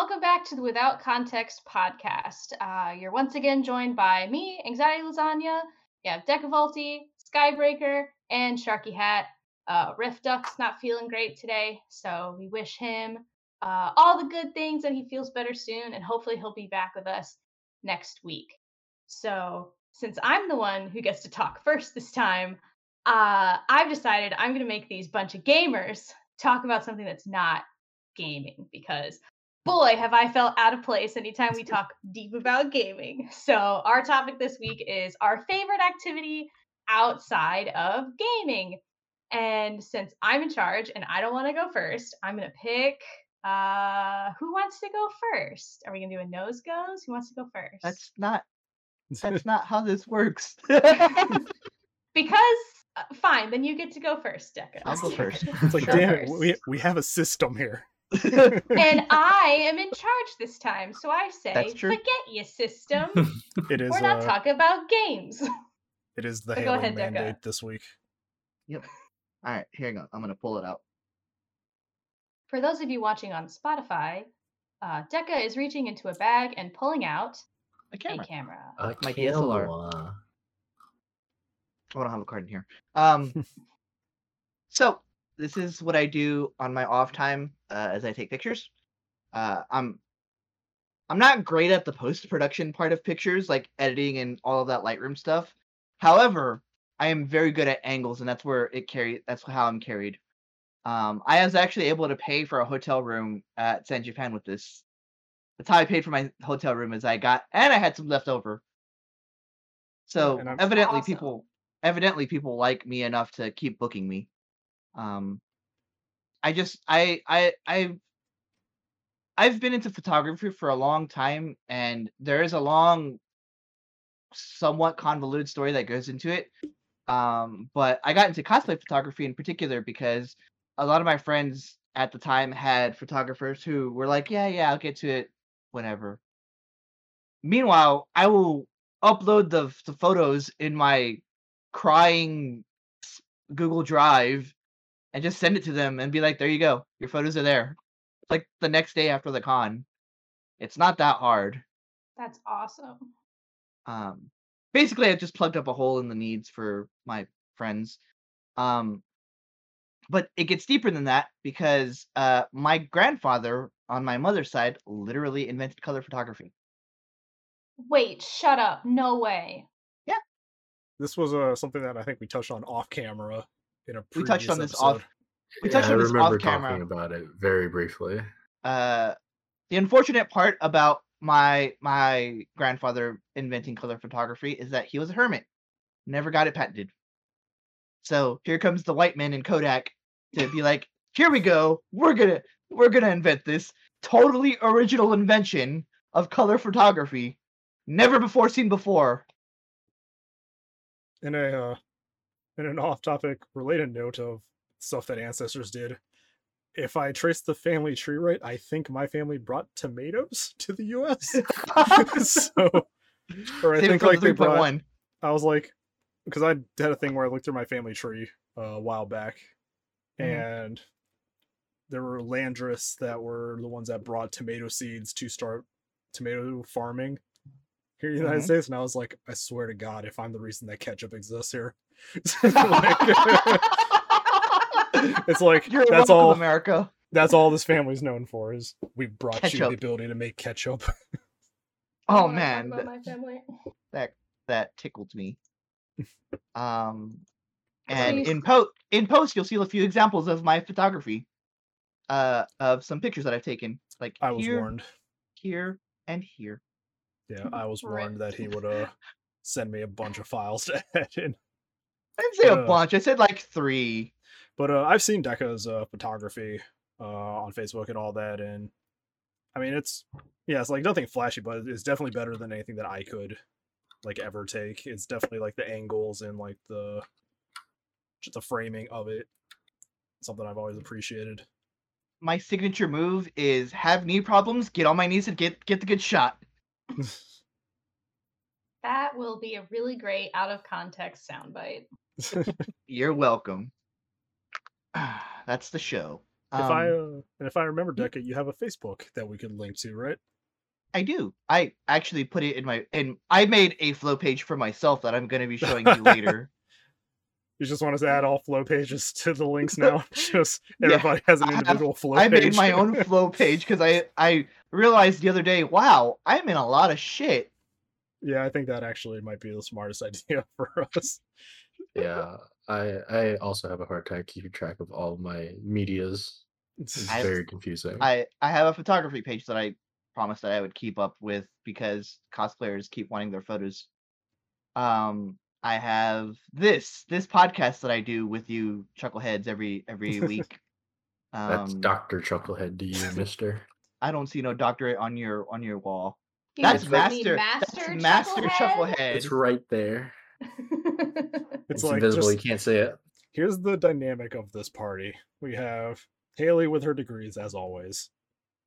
Welcome back to the Without Context podcast. Uh, you're once again joined by me, Anxiety Lasagna. You have Decavolti, Skybreaker, and Sharky Hat. Uh, Riff Duck's not feeling great today, so we wish him uh, all the good things and he feels better soon, and hopefully he'll be back with us next week. So, since I'm the one who gets to talk first this time, uh, I've decided I'm going to make these bunch of gamers talk about something that's not gaming because boy, have I felt out of place anytime we talk deep about gaming. So, our topic this week is our favorite activity outside of gaming. And since I'm in charge and I don't want to go first, I'm going to pick uh who wants to go first? Are we going to do a nose goes? Who wants to go first? That's not that's not how this works. because uh, fine, then you get to go first, Deca. I'll go first. It's like, Go damn it, first. we, we have a system here. And I am in charge this time, so I say, That's true. forget your system. It is We're not uh, talking about games. it is the But go hailing ahead, Deca. mandate this week. Yep. All right, here you go. I'm gonna pull it out. For those of you watching on Spotify, uh, Deca is reaching into a bag and pulling out A a camera. camera. A My DSLR. camera. Oh, I don't have a card in here. Um, so this is what I do on my off time uh, as I take pictures. Uh, I'm I'm not great at the post production part of pictures, like editing and all of that Lightroom stuff. However, I am very good at angles, and that's where it carry. That's how I'm carried. Um, I was actually able to pay for a hotel room at San Japan with this. That's how I paid for my hotel room, as I got, and I had some left over. So evidently, Awesome. people evidently people like me enough to keep booking me. Um, I just I I I I've been into photography for a long time, and there is a long, somewhat convoluted story that goes into it. Um, but I got into cosplay photography in particular because a lot of my friends at the time had photographers who were like, "Yeah, yeah, I'll get to it whenever." Meanwhile, I will upload the the photos in my crying Google Drive and just send it to them and be like, "There you go, your photos are there." Like the next day after the con. It's not that hard. That's awesome. Um, basically, I just plugged up a hole in the needs for my friends. Um, but it gets deeper than that because uh, my grandfather on my mother's side literally invented color photography. Wait, shut up. No way. Yeah. This was uh, something that I think we touched on off camera in a We touched on this episode. off. We Yeah, touched I on this remember off camera. talking about it very briefly. uh the unfortunate part about my my grandfather inventing color photography is that he was a hermit never got it patented so here comes the white man in kodak to be like here we go we're gonna we're gonna invent this totally original invention of color photography never before seen before in a uh, in an off-topic related note of stuff that ancestors did. If I trace the family tree right, I think my family brought tomatoes to the U.S. so, or I Save think like the they brought. 3.1 I was like, because I had a thing where I looked through my family tree uh, a while back, Mhm. and there were Landrus that were the ones that brought tomato seeds to start tomato farming here in the United Mhm. States, and I was like, I swear to God, if I'm the reason that ketchup exists here, Like, it's like You're that's welcome, all. America. That's all this family's known for is we brought you the ability to make ketchup. I Oh man, about my family. that that tickled me. Um, and you in post in post you'll see a few examples of my photography, uh, of some pictures that I've taken, like I was here, warned. here, and here. Yeah, I was Right. warned that he would uh send me a bunch of files to edit. I didn't say a Uh, bunch. I said like three. But uh, I've seen Deca's uh, photography uh, on Facebook and all that, and I mean it's yeah, it's like nothing flashy, but it's definitely better than anything that I could like ever take. It's definitely like the angles and like the just the framing of it. Something I've always appreciated. My signature move is have knee problems, get on my knees and get get the good shot. That will be a really great out of context soundbite. You're welcome. That's the show. If I Um, uh, and if I remember, Deca, you have a Facebook that we could link to, right? I do. I actually put it in my and I made a flow page for myself that I'm going to be showing you later. You just want us to add all flow pages to the links now. just Yeah, everybody has an I have- individual flow I page. I made my own flow page because I I realized the other day, wow, I'm in a lot of shit. yeah, I think that actually might be the smartest idea for us. Yeah, I I also have a hard time keeping track of all my medias. It's I- very confusing. I I have a photography page that I promised that I would keep up with because cosplayers keep wanting their photos. Um, I have this this podcast that I do with you chuckleheads every every week. That's Um, Doctor Chucklehead to you, Mister. I don't see no doctorate on your on your wall. You That's just put me master. Master that's master Chucklehead? chucklehead. It's right there. It's It's, like invisible. just- You can't see it. Here's the dynamic of this party. We have Haley with her degrees, as always.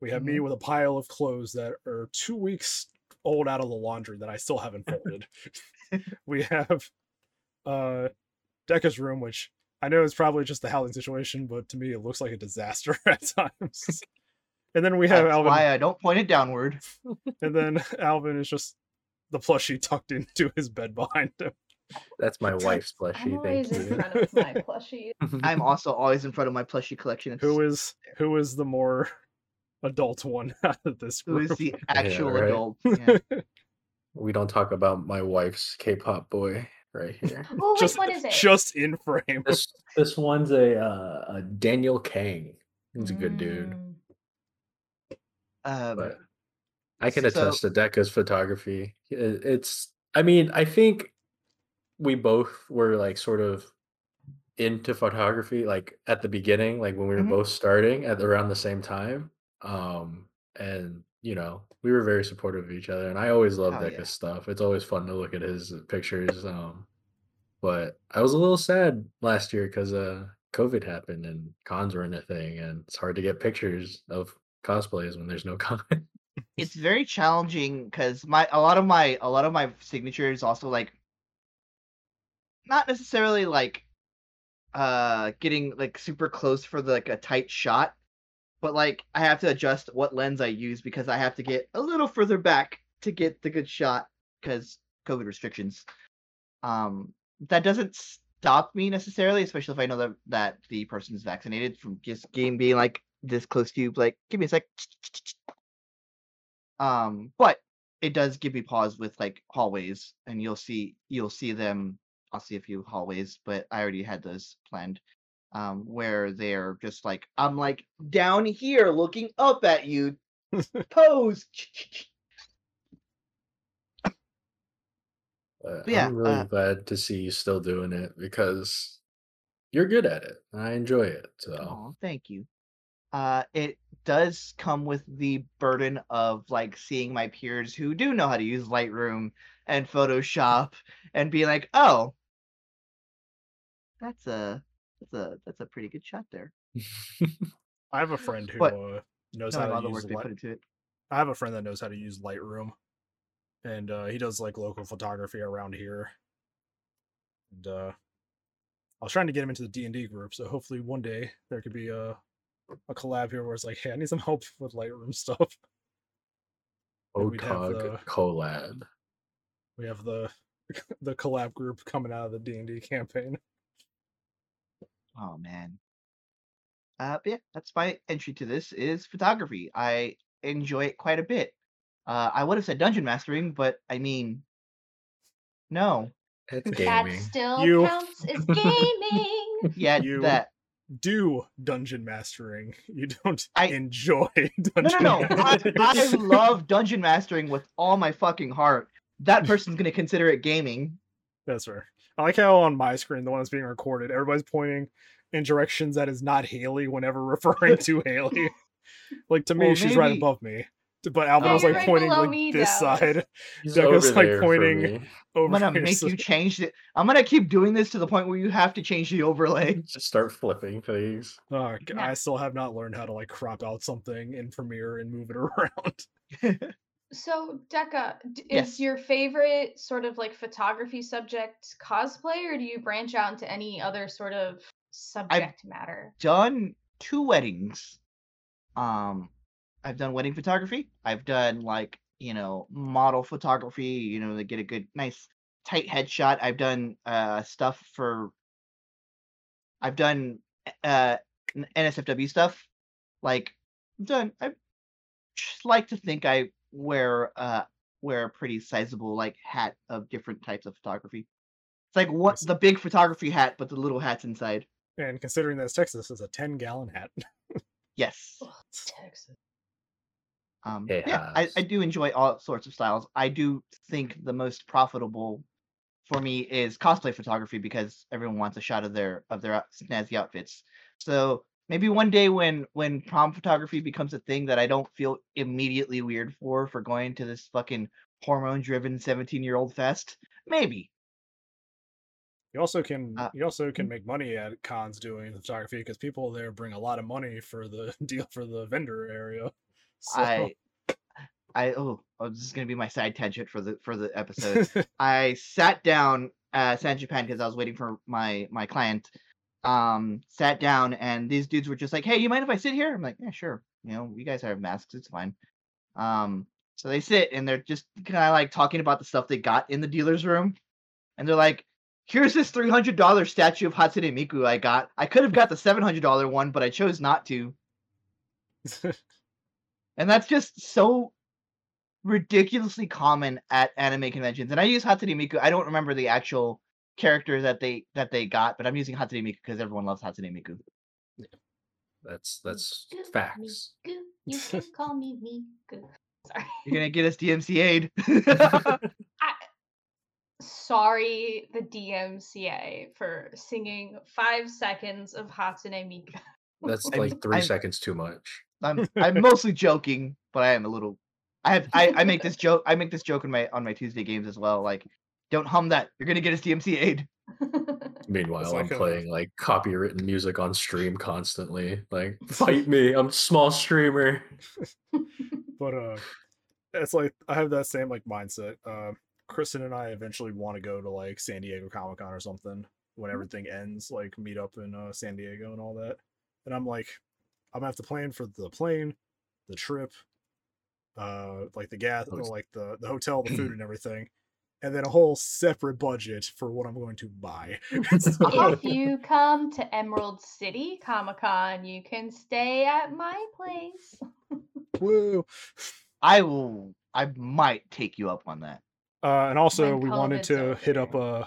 We have me with a pile of clothes that are two weeks old out of the laundry that I still haven't folded. we have uh Deca's room, which I know is probably just the howling situation, but to me it looks like a disaster at times. and then we have That's Alvin, why I don't point it downward. and then Alvin is just the plushie tucked into his bed behind him. That's my It's wife's I'm plushie. always Thank in you. front of my plushie. I'm also always in front of my plushie collection. It's, Who is who is the more adult one out of this group? is the actual right. adult? Yeah. We don't talk about my wife's K-pop boy right here. Oh, which just, one is it? just in frame. this this one's a uh, a Daniel Kang. He's a good dude. Mm. Um, But I can So- attest to Deca's photography. It's, I mean, I think we both were like sort of into photography, like at the beginning, like when we were Mhm. both starting at around the same time. Um, and you know, we were very supportive of each other, and I always love Oh, Deca's yeah. stuff. It's always fun to look at his pictures. Um, but I was a little sad last year because uh, COVID happened and cons weren't a thing, and it's hard to get pictures of cosplays when there's no con. it's very challenging because my a lot of my a lot of my signatures also like not necessarily like uh getting like super close for the, like a tight shot but like i have to adjust what lens i use because i have to get a little further back to get the good shot because covid restrictions. Um that doesn't stop me necessarily especially if i know that that the person is vaccinated from just game being like this close to you like give me a sec. Um but it does give me pause with like hallways and you'll see you'll see them i'll see a few hallways but i already had those planned um where they're just like i'm like down here looking up at you pose yeah, I'm really uh, glad to see you still doing it because you're good at it. I enjoy it. So oh thank you uh it does come with the burden of like seeing my peers who do know how to use lightroom and photoshop and be like oh that's a that's a that's a pretty good shot there I have a friend who But uh, knows how to use light. put into it I have a friend that knows how to use Lightroom, and uh, he does like local photography around here. And uh, I was trying to get him into the D and D group, so hopefully one day there could be a a collab here where it's like, hey, I need some help with Lightroom stuff. And we'd OTOG the- collab. We have the the collab group coming out of the D and D campaign. Oh man. Uh, but yeah, that's my entry to this is photography. I enjoy it quite a bit. Uh, I would have said dungeon mastering, but I mean, no. It's That gaming. still You- counts as gaming. Yeah, You- that. Do dungeon mastering. You don't I- enjoy No, dungeon no, no. I. I love dungeon mastering with all my fucking heart. That person's gonna consider it gaming. That's fair. I like how on my screen, the one that's being recorded, everybody's pointing in directions that is not Haley whenever referring to Haley. Like to me, Well, she's right above me. But Alvin Oh, was like right pointing like me, this though. side He's Doug is, like, pointing- me. over. I'm gonna here, make so- you change it. I'm gonna keep doing this to the point where you have to change the overlay. Just start flipping things. Oh, g- No. I still have not learned how to like crop out something in Premiere and move it around. So, Deca, d- Yes. is your favorite sort of like photography subject cosplay, or do you branch out into any other sort of subject matter? Done two weddings. Um, I've done wedding photography. I've done like you know model photography. You know, to get a good, nice, tight headshot. I've done uh stuff for. I've done uh n- NSFW stuff. Like I've done. I just like to think I wear uh wear a pretty sizable like hat of different types of photography. It's like what the big photography hat, but the little hats inside. And considering that it's Texas is a 10 gallon hat. Yes. Texas. Um, It yeah, I, I do enjoy all sorts of styles. I do think the most profitable for me is cosplay photography because everyone wants a shot of their of their snazzy outfits. So maybe one day when when prom photography becomes a thing that I don't feel immediately weird for for going to this fucking hormone driven 17 year old fest, maybe. You also can Uh, you also can make money at cons doing the photography because people there bring a lot of money for the deal for the vendor area. So I I oh, oh this is gonna be my side tangent for the for the episode. I sat down uh San Japan because I was waiting for my my client. Um, sat down and these dudes were just like, "Hey, you mind if I sit here?" I'm like, "Yeah, sure. You know, you guys have masks, it's fine." Um, so they sit and they're just kind of like talking about the stuff they got in the dealer's room, and they're like, "Here's this three hundred dollar statue of Hatsune Miku I got. I could have got the seven hundred dollar one, but I chose not to." And that's just so ridiculously common at anime conventions. And I use Hatsune Miku. I don't remember the actual character that they that they got, but I'm using Hatsune Miku because everyone loves Hatsune Miku. That's that's Miku, facts. Miku, You can call me Miku. Sorry. You're gonna get us DMCA'd. I, sorry, the DMCA for singing five seconds of Hatsune Miku. That's like 3 I'm- seconds too much. I'm I'm mostly joking, but I am a little. I have I, I make this joke. I make this joke on my on my Tuesday games as well. Like, don't hum that. You're gonna get us DMCA'd. Meanwhile, like I'm a- playing like copywritten music on stream constantly. Like, fight me! I'm a small streamer. but uh it's like I have that same like mindset. Uh Kristen and I eventually want to go to like San Diego Comic Con or something when everything ends, like meet up in uh, San Diego and all that. And I'm like, I'm gonna have to plan for the plane, the trip, uh like the gas Oh, like the, the hotel, the food and everything. And then a whole separate budget for what I'm going to buy. So- if you come to Emerald City Comic Con, you can stay at my place. Woo. I will. I might take you up on that. Uh, and also, When we wanted COVID's to hit up over. uh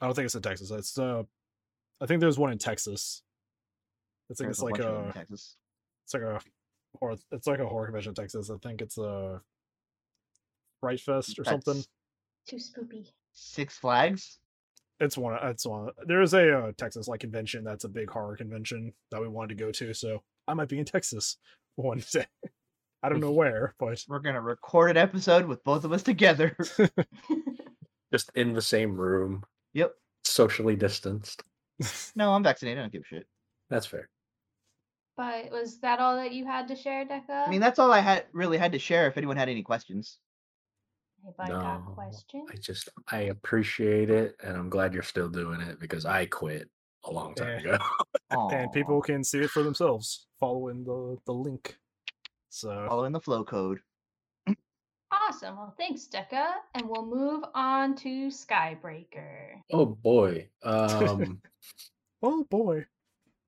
I don't think it's in Texas. It's uh, I think there's one in Texas. It's like There's it's a like bunch of them in a Texas. it's like a horror it's like a horror convention in Texas. I think it's a Fright Fest or something. That's Too spoopy. Six Flags. It's one. It's one. There is a uh, Texas like convention that's a big horror convention that we wanted to go to. So I might be in Texas one day. I don't know where, but We're gonna record an episode with both of us together. Just in the same room, yep. socially distanced. No, I'm vaccinated. I don't give a shit. That's fair. But was that all that you had to share, Deca? I mean, that's all I had really had to share. If anyone had any questions, Anybody got No, questions? I just I appreciate it, and I'm glad you're still doing it because I quit a long time Yeah. ago. and Aw, people can see it for themselves following the the link. So following the flow code. Awesome. Well, thanks, Deca. And we'll move on to Skybreaker. oh boy. Um. oh boy.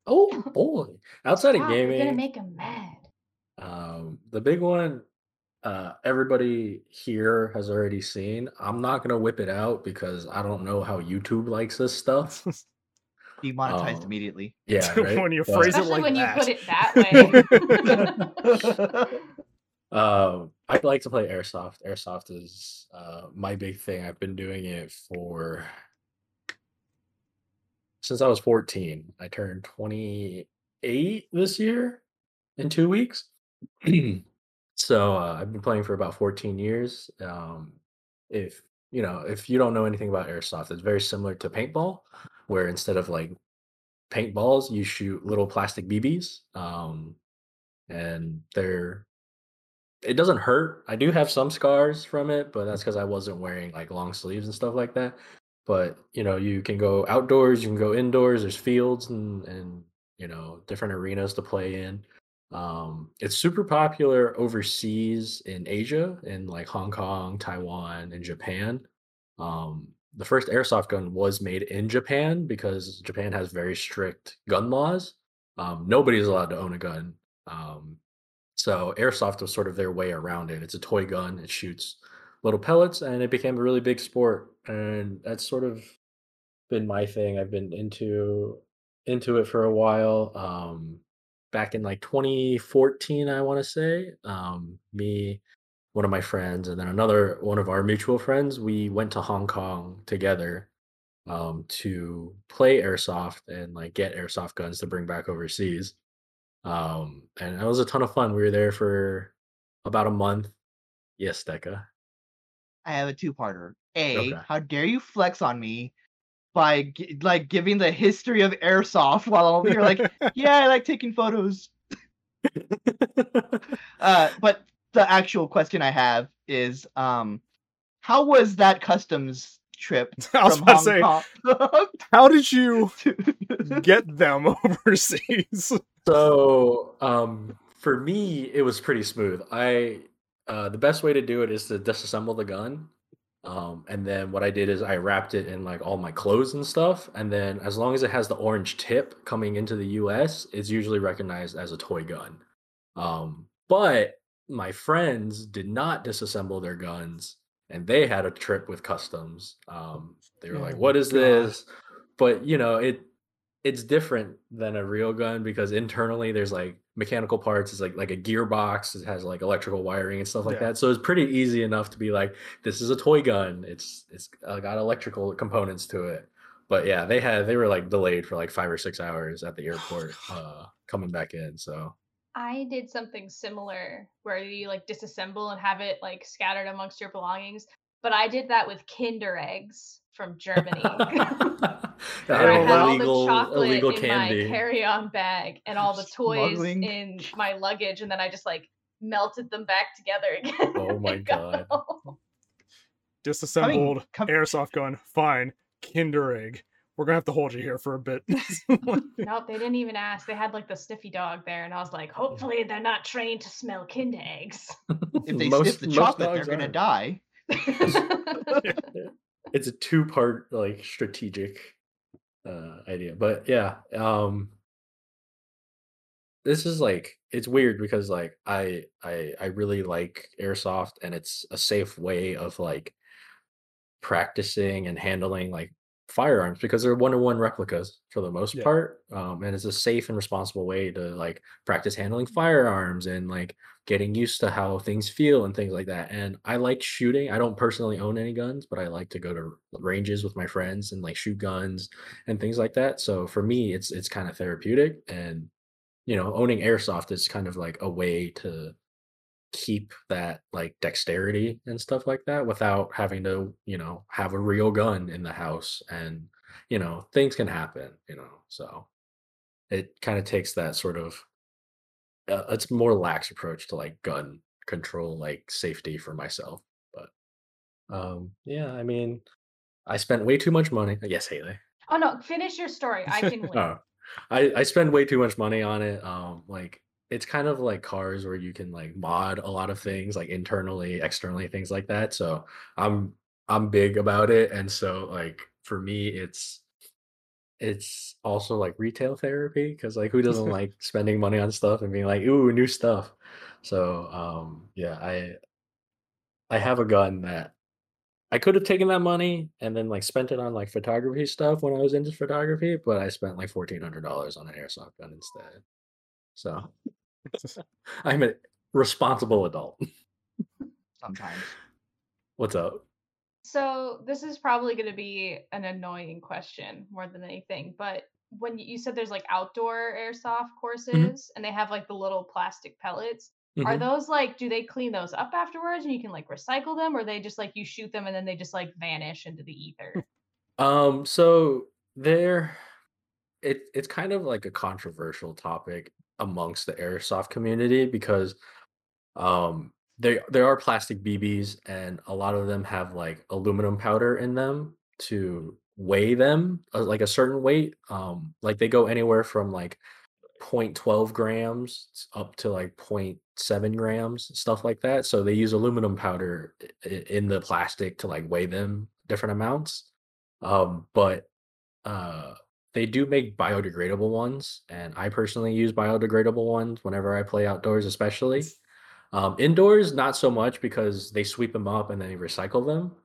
oh boy. Outside of Wow, We're gonna gaming, make him mad. Um, the big one, uh, everybody here has already seen. I'm not gonna whip it out because I don't know how YouTube likes this stuff. Demonetized Oh. immediately. Yeah, right. When you But, phrase it Especially like when that. you put it that way. um, I like to play airsoft. Airsoft is uh my big thing. I've been doing it for since I was 14. I turned 28 this year in two weeks. so uh, I've been playing for about 14 years. Um, if you know, if you don't know anything about airsoft, it's very similar to paintball, where instead of like paintballs, you shoot little plastic BBs. Um, and they're it doesn't hurt. I do have some scars from it, but that's because I wasn't wearing like long sleeves and stuff like that. but you know you can go outdoors, you can go indoors. There's fields and and you know different arenas to play in. Um, it's super popular overseas in Asia, in like Hong Kong, Taiwan, and Japan. Um, the first airsoft gun was made in Japan because Japan has very strict gun laws. Um, nobody's allowed to own a gun. Um, so airsoft was sort of their way around it. It's a toy gun. It shoots little pellets, and it became a really big sport. And that's sort of been my thing. I've been into into it for a while. Um, back in like 2014, I want to say. Um, me, one of my friends, and then another one of our mutual friends, we went to Hong Kong together um, to play airsoft and like get airsoft guns to bring back overseas. Um, and it was a ton of fun. We were there for about a month. Yes, Deca. I have a two-parter. A, Okay. how dare you flex on me by gi- like giving the history of airsoft while I'm over here like, yeah, I like taking photos. Uh, but the actual question I have is, um, how was that customs trip I was from about to Hong say, Kong? how did you get them overseas? So, um, for me, it was pretty smooth. I uh, the best way to do it is to disassemble the gun. Um, and then what I did is I wrapped it in like all my clothes and stuff. And then as long as it has the orange tip coming into the US, it's usually recognized as a toy gun. Um, but my friends did not disassemble their guns and they had a trip with customs. Um, they were like, Oh, what is God. this? But you know, it it's different than a real gun because internally there's like mechanical parts it's like like a gearbox it has like electrical wiring and stuff like Yeah. that. So it's pretty easy enough to be like this is a toy gun it's it's uh, got electrical components to it. But yeah they had they were like delayed for like five or six hours at the airport uh coming back in so. I did something similar where you like disassemble and have it like scattered amongst your belongings, but I did that with Kinder eggs from Germany. Yeah, where I all had all illegal- the chocolate illegal in candy. my carry-on bag and all the toys Smuggling. in my luggage, and then I just like melted them back together again. Oh my and got God. home. Disassembled come- airsoft gun. Fine. Kinder egg. We're gonna have to hold you here for a bit. Nope, they didn't even ask. They had like the sniffy dog there, and I was like, hopefully they're not trained to smell Kinder eggs. if they Most- sniff the chocolate, they're dogs gonna are. die. it's a two part like strategic uh idea but yeah um this is like it's weird because like i i i really like airsoft and it's a safe way of like practicing and handling like firearms because they're one-to-one replicas for the most Yeah. part um and it's a safe and responsible way to like practice handling firearms and like getting used to how things feel and things like that. And I like shooting. I don't personally own any guns, but I like to go to ranges with my friends and like shoot guns and things like that. So for me, it's it's kind of therapeutic. And you know, owning airsoft is kind of like a way to keep that like dexterity and stuff like that without having to, you know, have a real gun in the house. And you know, things can happen. You know, so it kind of takes that sort of uh, it's more lax approach to like gun control like safety for myself but um yeah i mean i spent way too much money yes haley oh no, finish your story. I can wait. oh i i spend way too much money on it um like it's kind of like cars where you can like mod a lot of things like internally externally things like that so i'm i'm big about it and so like for me it's it's also like retail therapy because like who doesn't like spending money on stuff and being like ooh new stuff. So um yeah i i have a gun that. I could have taken that money and then like spent it on like photography stuff when i was into photography but i spent like $1400 on an airsoft gun instead so i'm a responsible adult Sometimes. what's up So this is probably going to be an annoying question more than anything, but when you you said there's like outdoor airsoft courses and they have like the little plastic pellets, are Mhm. those like do they clean those up afterwards and you can like recycle them or they just like you shoot them and then they just like vanish into the ether? Um, so there it it's kind of like a controversial topic amongst the airsoft community because um they there are plastic BBs and a lot of them have like aluminum powder in them to weigh them uh, like a certain weight. Um, like they go anywhere from like 0.12 grams up to like 0.7 grams, stuff like that. So they use aluminum powder in the plastic to like weigh them different amounts. Um, but uh, they do make biodegradable ones, and I personally use biodegradable ones whenever I play outdoors, especially. Um, indoors, not so much because they sweep them up and then they recycle them.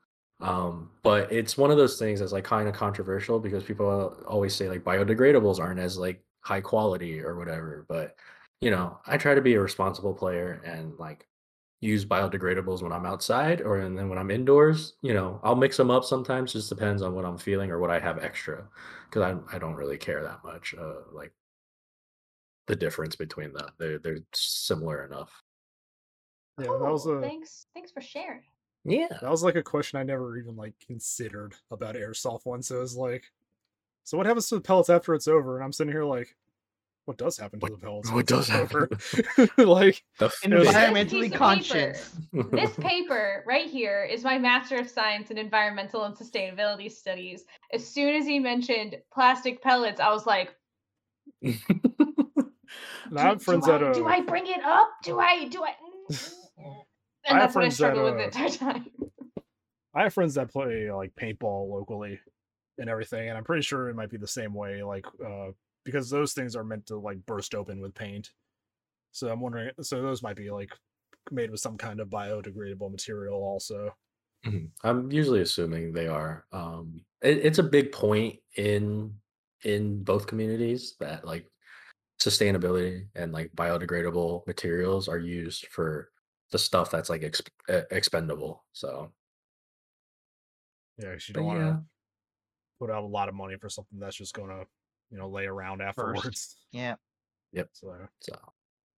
Um, but it's one of those things that's like kind of controversial because people always say like biodegradables aren't as like high quality or whatever. But you know, I try to be a responsible player and like use biodegradables when I'm outside or and then when I'm indoors, you know, I'll mix them up sometimes. Just depends on what I'm feeling or what I have extra, because I I don't really care that much. Uh, like the difference between them, they're they're similar enough. Yeah, that was a Thanks. Thanks for sharing. Yeah, that was like a question I never even like considered about airsoft once. So it was like, so what happens to the pellets after it's over? And I'm sitting here like, what does happen to What- the pellets? what does happen like, the f- This Environmentally piece of conscious. This paper right here is my Master of Science in Environmental and Sustainability Studies. As soon as he mentioned plastic pellets, I was like, and I have do, friends do, that I, uh, do I bring it up? Do I? Do I? I And have that's what I friends that, struggle with uh, the entire time. I have friends that play like paintball locally and everything, and I'm pretty sure it might be the same way, like uh because those things are meant to like burst open with paint. So I'm wondering so those might be like made with some kind of biodegradable material also. Mhm. I'm usually assuming they are. Um, it, it's a big point in in both communities that like sustainability and like biodegradable materials are used for the stuff that's like exp- expendable. So, Yeah, you don't want to yeah, put out a lot of money for something that's just gonna, you know, lay around afterwards. Yeah. So so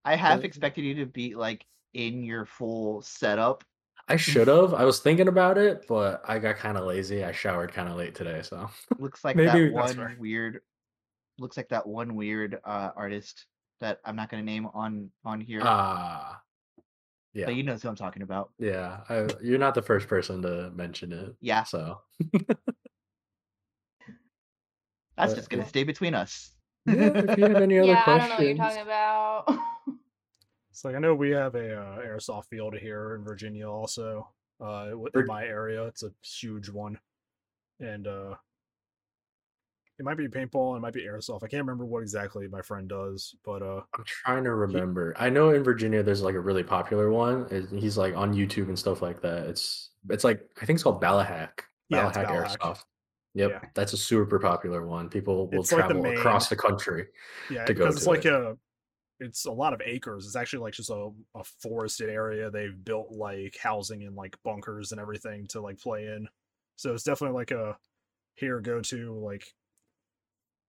I have But- expected you to be like in your full setup. I should have. I was thinking about it, but I got kind of lazy. I showered kind of late today, so Looks like Maybe that one fair. weird. Looks like that one weird uh, artist that I'm not gonna name on on here. ah, yeah, But you know who I'm talking about. yeah. I, you're not the first person to mention it. Yeah. So That's But, just gonna yeah. stay between us. yeah, if you have any other Yeah, I don't know what you're talking about. it's like I know we have a uh, airsoft field here in Virginia also. Uh in my area. It's a huge one. And uh it might be paintball, it might be airsoft. I can't remember what exactly my friend does, but uh I'm trying to remember. I know in Virginia there's like a really popular one. He's like on YouTube and stuff like that. It's it's like I think it's called Ballahack. Yeah, it's Ballahack Ballahack. Airsoft. Yep, Yeah. that's a super popular one. People will It's like the travel across the country. yeah, to go because it's to like it. a it's a lot of acres. It's actually like just a, a forested area. They've built like housing and like bunkers and everything to like play in. So it's definitely like a here go to like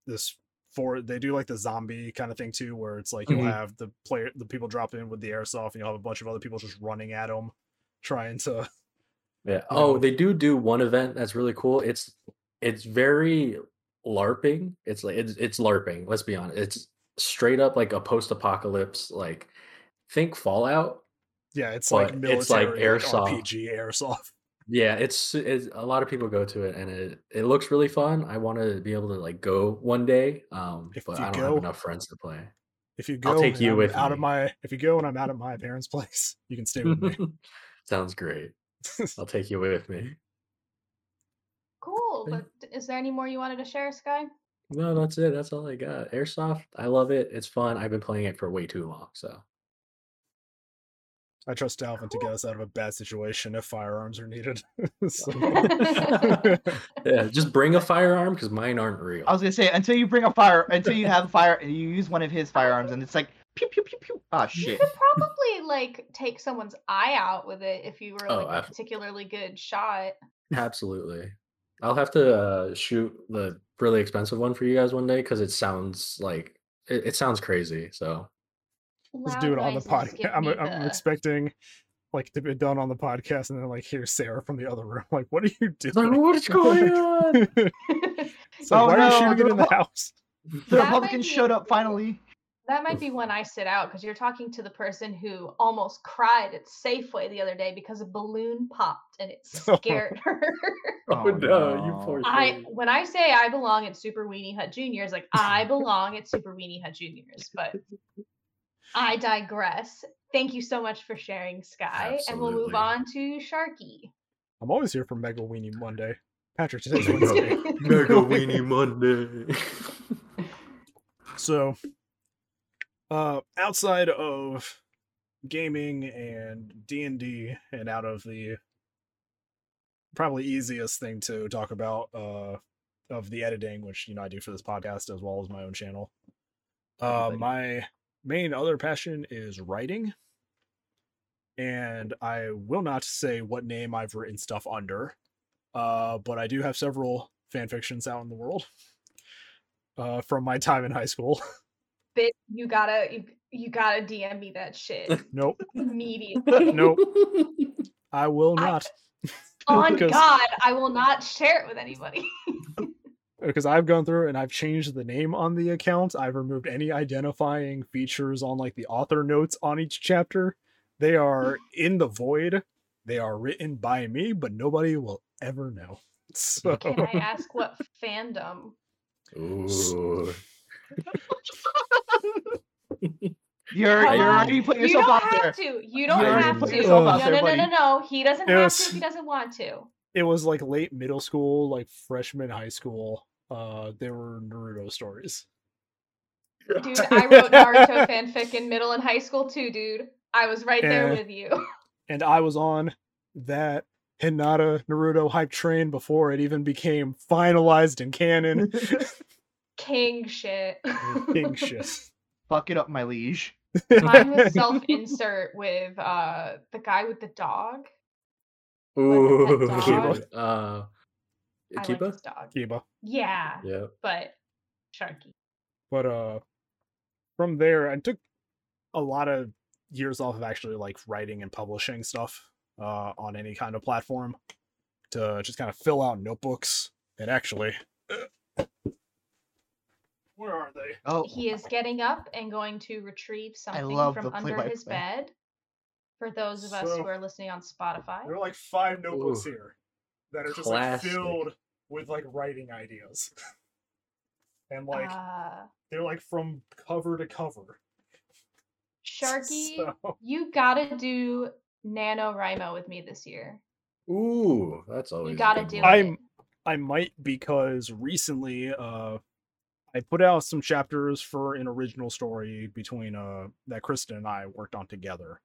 this for they do like the zombie kind of thing too, where it's like Mhm. you'll have the player the people drop in with the airsoft and you'll have a bunch of other people just running at them, trying to Yeah. Oh, know. they do do one event that's really cool. It's it's very LARPing. It's like it's it's LARPing. Let's be honest. It's straight up like a post-apocalypse. Like think Fallout. yeah, it's like military it's like like airsoft. RPG airsoft. Yeah, it's, it's a lot of people go to it and it it looks really fun. I want to be able to like go one day. Um, If but I don't go- have enough friends to play. If you go I'll take you I'm with out of my. If you go and I'm out of my parents' place, you can stay with me. Sounds great. I'll take you with me. Cool. But is there any more you wanted to share, Sky? No, that's it. That's all I got. Airsoft, I love it. It's fun. I've been playing it for way too long. So I trust Alvin to get us out of a bad situation if firearms are needed. So- yeah, just bring a firearm because mine aren't real. I was gonna say until you bring a fire, until you have a fire, and you use one of his firearms, and it's like pew pew pew pew. Ah You shit. You could probably like take someone's eye out with it if you were Oh, like a particularly good shot. Absolutely. I'll have to uh, shoot the really expensive one for you guys one day because it sounds like it, it sounds crazy. So Let's do it on the podcast. I'm, me I'm expecting like to be done on the podcast, and then like here's Sarah from the other room. Like, what are you It's like, doing? what is going on? so Oh, why are you shooting it in the house? The That Republicans be- showed up finally. That might be when I sit out because you're talking to the person who almost cried at Safeway the other day because a balloon popped and it scared her. Oh, Oh, no, you no. poor I when I say I belong at Super Weenie Hut Juniors, like I belong at Super Weenie Hut Juniors, but I digress. Thank you so much for sharing, Sky, and we'll move on to Sharky. I'm always here for Mega Weenie Monday. Patrick, today's Mega- Wednesday. Mega Weenie Monday. So, uh, outside of gaming and D and D, and out of the probably easiest thing to talk about, uh, of the editing, which you know I do for this podcast as well as my own channel. Uh, my main other passion is writing, and I will not say what name I've written stuff under, uh, but I do have several fan fictions out in the world. Uh, from my time in high school. Bit you gotta you, you gotta DM me that shit Nope. immediately. Nope. I will I- not. On Because- God, I will not share it with anybody. Because I've gone through and I've changed the name on the account. I've removed any identifying features on like the author notes on each chapter. They are in the void. They are written by me, but nobody will ever know. So Can I ask what fandom? Ooh. You're Come you're already putting You yourself don't out have there. to. You don't You're have to. no, out no, no, no, no. He doesn't It have was- to if he doesn't want to. it was like late middle school, like freshman high school. Uh, there were Naruto stories. Dude, I wrote Naruto fanfic in middle and high school too, dude. I was right there with you. and I was on that Hinata Naruto hype train before it even became finalized in canon. King shit. King shit. Fuck it up, my liege. Mine was self insert with uh the guy with the dog. Ooh. Like a dog? Uh, I like Kiba? dog. Kiba. Yeah, Yeah. but Sharky. But uh from there I took a lot of years off of actually like writing and publishing stuff uh on any kind of platform to just kind of fill out notebooks and actually where are they? Oh, He is getting up and going to retrieve something love from the under his play-by-play. bed. For those of us So- who are listening on Spotify. There are like five notebooks Ooh. here that are just Classic. like filled with like writing ideas. and like uh, they're like from cover to cover. Sharky, So- you gotta do NaNoWriMo with me this year. Ooh, that's always. You a gotta good do one. I'm- I might because recently uh I put out some chapters for an original story between uh that Kristen and I worked on together.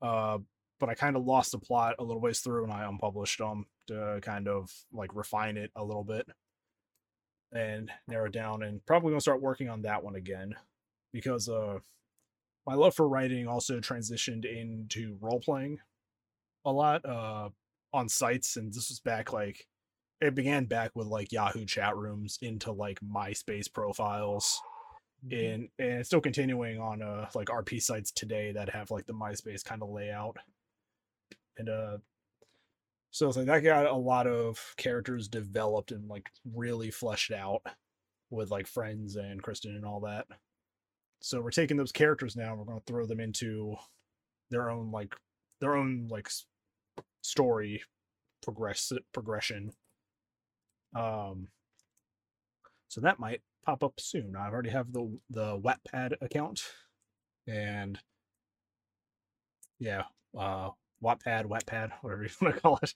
Uh but I kind of lost the plot a little ways through and I unpublished them to kind of like refine it a little bit and narrow down and probably to start working on that one again because uh my love for writing also transitioned into role playing a lot uh on sites and this was back like it began back with like Yahoo chat rooms into like MySpace profiles and and it's still continuing on uh like RP sites today that have like the MySpace kind of layout. And uh so it's like that got a lot of characters developed and like really fleshed out with like friends and Kristen and all that. So we're taking those characters now and we're going to throw them into their own like their own like story progress progression um, so that might pop up soon. I already have the the Wattpad account, and yeah, uh, Wattpad, Wattpad, whatever you want to call it.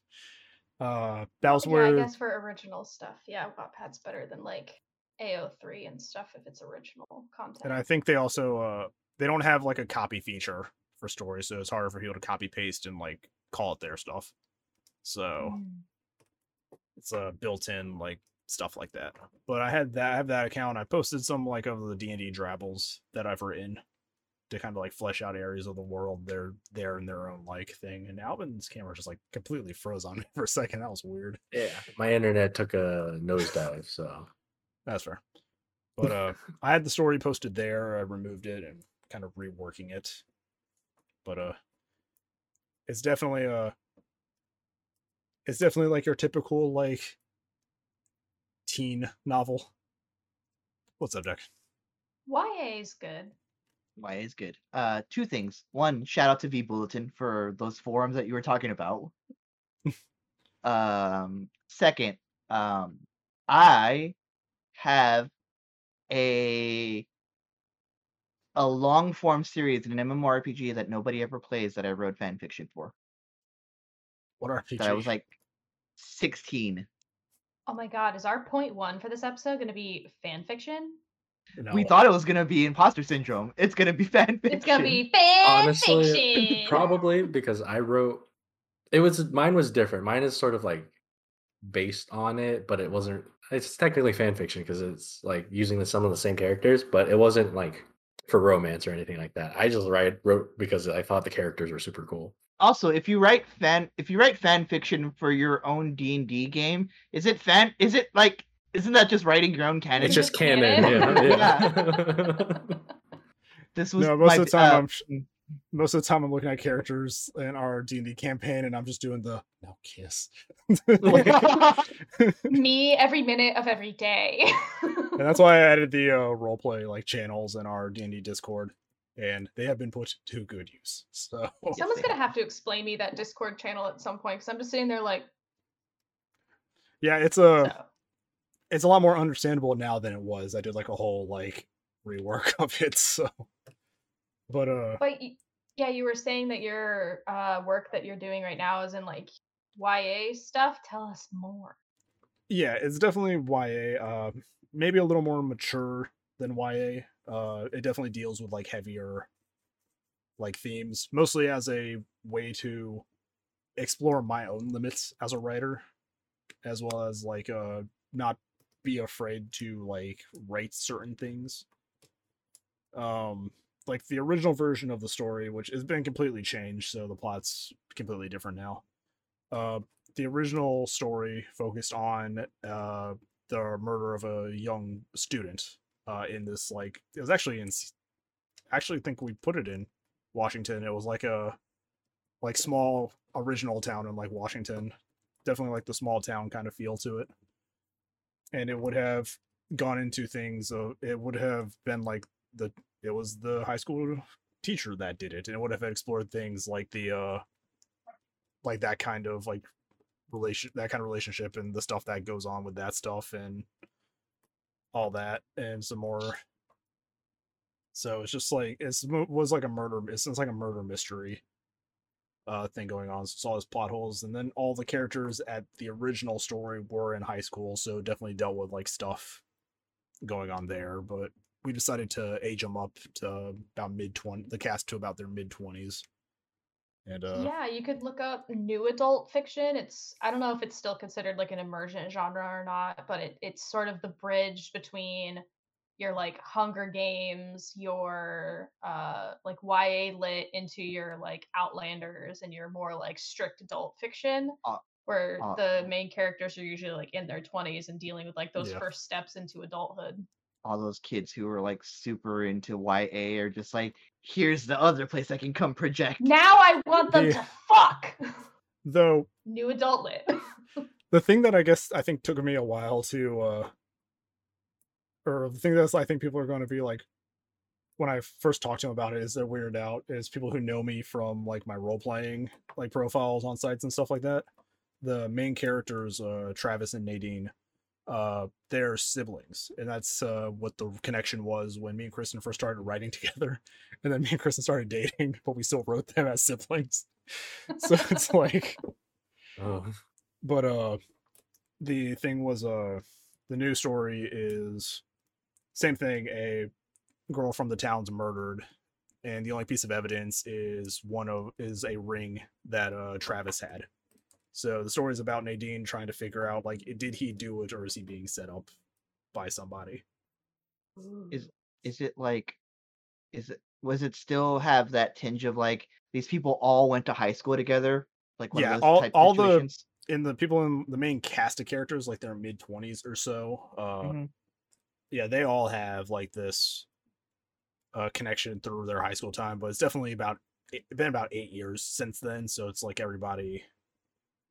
Uh, that was yeah, where I guess for original stuff, yeah, Wattpad's better than like AO3 and stuff if it's original content. and I think they also uh they don't have like a copy feature for stories, so it's harder for people to copy paste and like call it their stuff. So Mm. It's a built-in like stuff like that. But I had that I have that account. I posted some like of the D and D drabbles that I've written to kind of like flesh out areas of the world they're there in their own like thing. And Alvin's camera just like completely froze on me for a second. That was weird. Yeah, my internet took a nosedive, so That's fair. But uh I had the story posted there. I removed it and kind of reworking it. But uh it's definitely uh it's definitely like your typical like teen novel. What's up, Jack? YA is good. YA is good. Uh, two things. One, shout out to vBulletin for those forums that you were talking about. um, second, um, I have a a long form series in an MMORPG that nobody ever plays that I wrote fan fiction for. What RPG? That I was like 16. Oh my god, is our point one for this episode going to be fan fiction? No. We thought it was gonna be imposter syndrome. It's gonna be fan fiction. It's going to be fan Honestly, fiction. probably because I wrote it was mine was different. Mine is sort of like based on it, but it wasn't. It's technically fan fiction because it's like using the, some of the same characters, but it wasn't like for romance or anything like that. I just write wrote because I thought the characters were super cool. Also, if you write fan, if you write fan fiction for your own D and D game, is it fan? Is it like? Isn't that just writing your own canon? It's just just canon. canon. Yeah, yeah. this was no, most my, of the time uh, I'm sh- most of the time I'm looking at characters in our D and D campaign, and I'm just doing the no kiss. and Me every minute of every day. And that's why I added the uh, roleplay like channels in our D and D Discord, and they have been put to good use. So Someone's going to have to explain me that Discord channel at some point because I'm just sitting there like, yeah, it's a so. it's a lot more understandable now than it was. I did like a whole like rework of it. So, but uh, But y- yeah, you were saying that your uh, work that you're doing right now is in like YA stuff. Tell us more. yeah, it's definitely YA. Uh, maybe a little more mature than YA. Uh, it definitely deals with like heavier like themes, mostly as a way to explore my own limits as a writer, as well as like uh not be afraid to like write certain things. Um, like the original version of the story, which has been completely changed, so the plot's completely different now. Uh, the original story focused on uh the murder of a young student uh in this like it was actually in actually think we put it in Washington. It was like a like small original town in like Washington. Definitely like the small town kind of feel to it. And it would have gone into things of it would have been like the it was the high school teacher that did it and it would have explored things like the uh like that kind of like relation that kind of relationship and the stuff that goes on with that stuff and all that and some more. So it's just like it's mo- was like a murder it's, it's like a murder mystery uh thing going on. So all those plot holes and then all the characters at the original story were in high school so definitely dealt with like stuff going on there but we decided to age them up to about mid 20 the cast to about their mid 20s and uh yeah, you could look up new adult fiction. It's I don't know if it's still considered like an emergent genre or not, but it, it's sort of the bridge between your like Hunger Games, your uh like YA lit into your like Outlanders and your more like strict adult fiction. Uh, where uh, the main characters are usually like in their 20s and dealing with like those Yeah. first steps into adulthood. All those kids who are like super into YA are just like, here's the other place I can come project. Now I want them The- to fuck. though New adult lit. the thing that I guess I think took me a while to uh or the thing that I think people are going to be like when I first talked to them about it is they're weirded out is people who know me from like my role playing like profiles on sites and stuff like that. The main characters, uh Travis and Nadine, uh they're siblings. And that's uh what the connection was when me and Kristen first started writing together. And then me and Kristen started dating, but we still wrote them as siblings. So it's like Oh, but uh the thing was uh the new story is same thing a girl from the town's murdered and the only piece of evidence is one of is a ring that uh Travis had so the story is about Nadine trying to figure out like did he do it or is he being set up by somebody Is is it like is it was it still have that tinge of like these people all went to high school together? Like Yeah, all- type all the- situations? in the people in the main cast of characters like their mid 20s or so uh Mhm. yeah they all have like this uh connection through their high school time but it's definitely about it's been about eight years since then so it's like everybody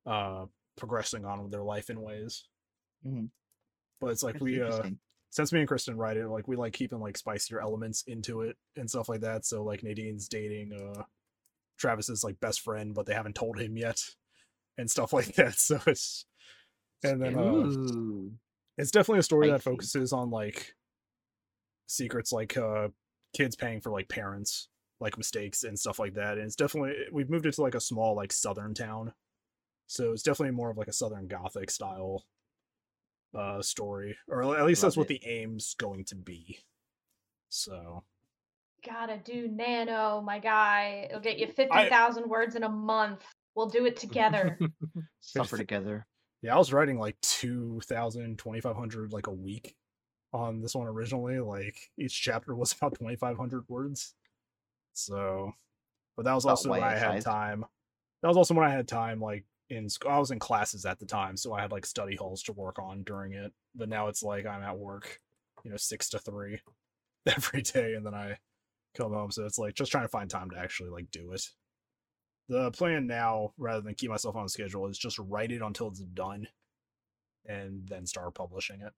uh progressing on with their life in ways Mhm. but it's like That's we uh since me and Kristen write it, like we like keeping like spicier elements into it and stuff like that. So like Nadine's dating uh Travis's like best friend, but they haven't told him yet, and stuff like that. So it's and then uh, it's definitely a story that Spicy. focuses on like secrets like uh kids paying for like parents like mistakes and stuff like that and it's definitely we've moved it to like a small like southern town so it's definitely more of like a southern gothic style uh story or at least that's Love what the aim's going to be so Gotta do nano, my guy. It'll get you 50,000 words in a month. We'll do it together. Suffer together. yeah i was writing like 2000 2500 like a week on this one originally like each chapter was about 2500 words so but that was About also when i had time that was also when i had time like in school i was in classes at the time so i had like study halls to work on during it but now it's like i'm at work you know six to three every day and then i come home so it's like just trying to find time to actually like do it. The plan now rather than keep myself on schedule is just write it until it's done and then start publishing it.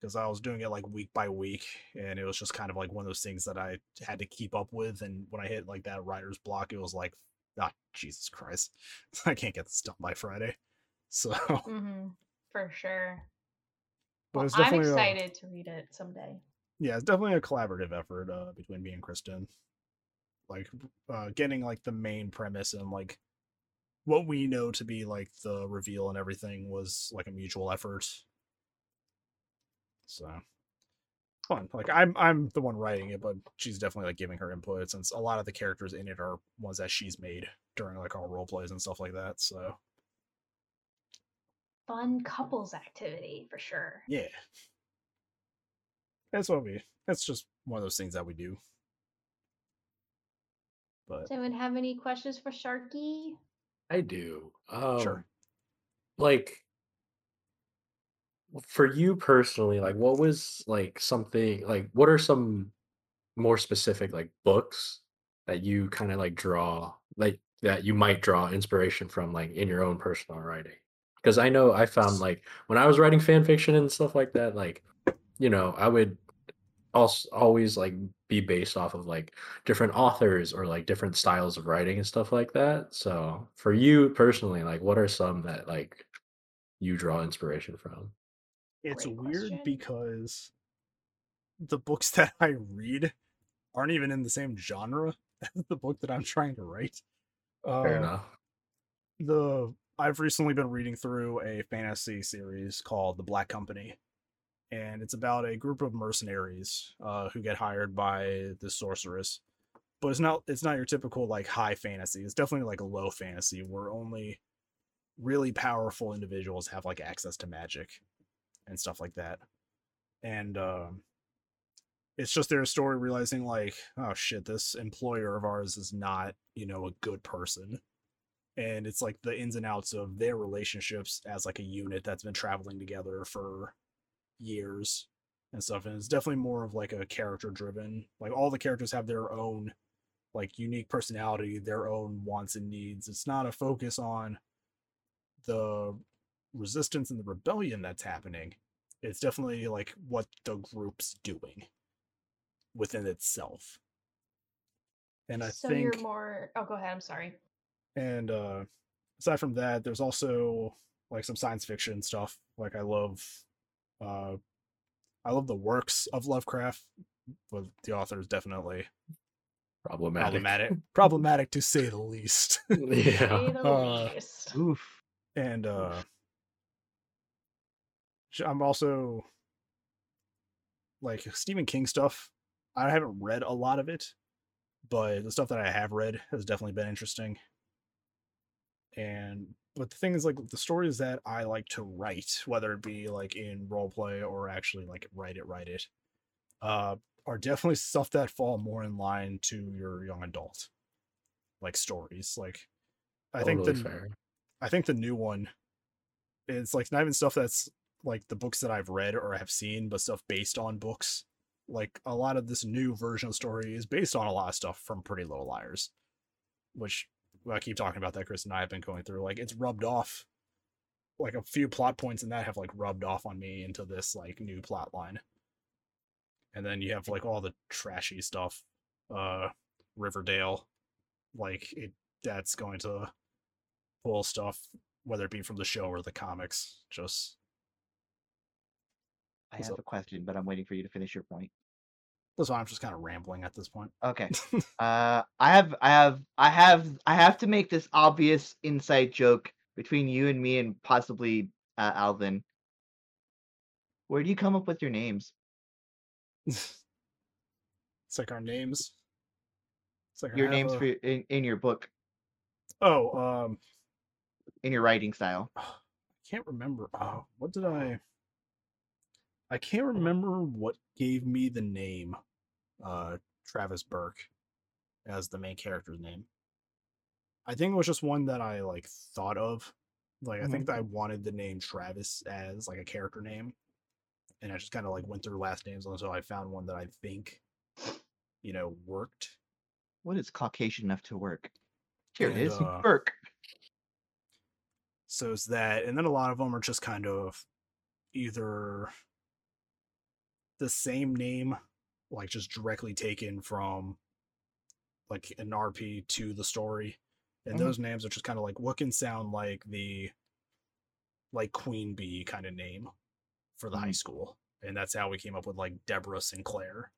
Because i was doing it like week by week and it was just kind of like one of those things that i had to keep up with and when i hit like that writer's block it was like ah jesus christ. I can't get this done by friday. So hmm for sure. but Well, I'm definitely a- excited to read it someday. yeah it's definitely a collaborative effort uh, between me and kristen. Like uh, getting like the main premise and like what we know to be like the reveal and everything was like a mutual effort. So fun like i'm i'm the one writing it but she's definitely like giving her input since a lot of the characters in it are ones that she's made during like our role plays and stuff like that so Fun couples activity for sure. yeah that's what we that's just one of those things that we do but Does anyone have any questions for Sharky? I do. Um, Sure. Like, for you personally, like, what was like something like what are some more specific like books that you kind of like draw like that you might draw inspiration from like in your own personal writing? Because I know I found like when I was writing fan fiction and stuff like that, like you know, I would also always like be based off of like different authors or like different styles of writing and stuff like that. So for you personally, like what are some that like you draw inspiration from? It's Great weird question. because the books that I read aren't even in the same genre as the book that I'm trying to write. Fair Uh, enough. the I've recently been reading through a fantasy series called The Black Company, and it's about a group of mercenaries uh, who get hired by the sorceress. But it's not it's not your typical like high fantasy. It's definitely like a low fantasy where only really powerful individuals have like access to magic and stuff like that. And um it's just their story realizing like, oh shit, this employer of ours is not, you know, a good person and it's like the ins and outs of their relationships as like a unit that's been traveling together for years and stuff and it's definitely more of like a character driven like all the characters have their own like unique personality their own wants and needs it's not a focus on the resistance and the rebellion that's happening it's definitely like what the group's doing within itself and i so think you're more. Oh, go ahead. I'm sorry. and uh aside from that there's also like some science fiction stuff like i love uh i love the works of lovecraft but the author is definitely Problematic. problematic problematic to say the least yeah. Say the Uh, least. Oof. and uh sh- i'm also like stephen king stuff i haven't read a lot of it but the stuff that i have read has definitely been interesting and but the thing is like the stories that i like to write whether it be like in role play or actually like write it write it uh are definitely stuff that fall more in line to your young adult like stories like i think the fair. I think the new one it's like not even stuff that's like the books that I've read or have seen, but stuff based on books. Like a lot of this new version of story is based on a lot of stuff from Pretty Little Liars, which I keep talking about that. Chris and I have been going through. Like it's rubbed off like a few plot points in that have like rubbed off on me into this like new plot line. And then you have like all the trashy stuff, uh Riverdale, like it that's going to pull stuff, whether it be from the show or the comics. Just I have a question, but I'm waiting for you to finish your point. that's why I'm just kind of rambling at this point. Okay. uh, I have, I have, I have, I have to make this obvious inside joke between you and me and possibly uh, Alvin. Where do you come up with your names? it's like our names. It's like Your names a- for in, in your book, Oh, um in your writing style. I can't remember. Oh, what did I? I can't remember what gave me the name, uh, Travis Burke, as the main character's name. I think it was just one that I like thought of. Like I think that I wanted the name Travis as like a character name, and I just kind of like went through last names until I found one that I think, you know, worked. What is Caucasian enough to work? Here it And, is, uh, Burke. So it's that, and then a lot of them are just kind of either the same name, like just directly taken from like an RP to the story. And Mhm. those names are just kind of like what can sound like the like Queen Bee kind of name for the high Mhm. school. And that's how we came up with like Deborah Sinclair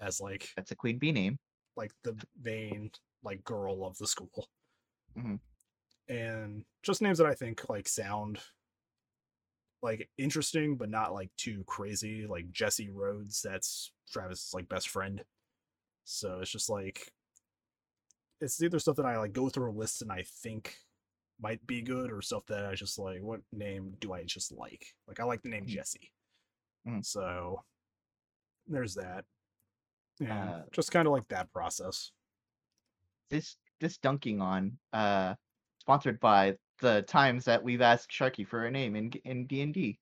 as like That's a queen bee name. like the main like girl of the school. Mhm. And just names that I think like sound like interesting, but not like too crazy. Like Jesse Rhodes, that's Travis's like best friend. So it's just like it's either stuff that I like go through a list and I think might be good, or stuff that I just like, what name do I just like? Like I like the name Mhm. Jesse. Mhm. So there's that. Yeah, Uh, just kind of like that process. This this dunking on uh sponsored by the times that we've asked Sharky for a name in in D and D.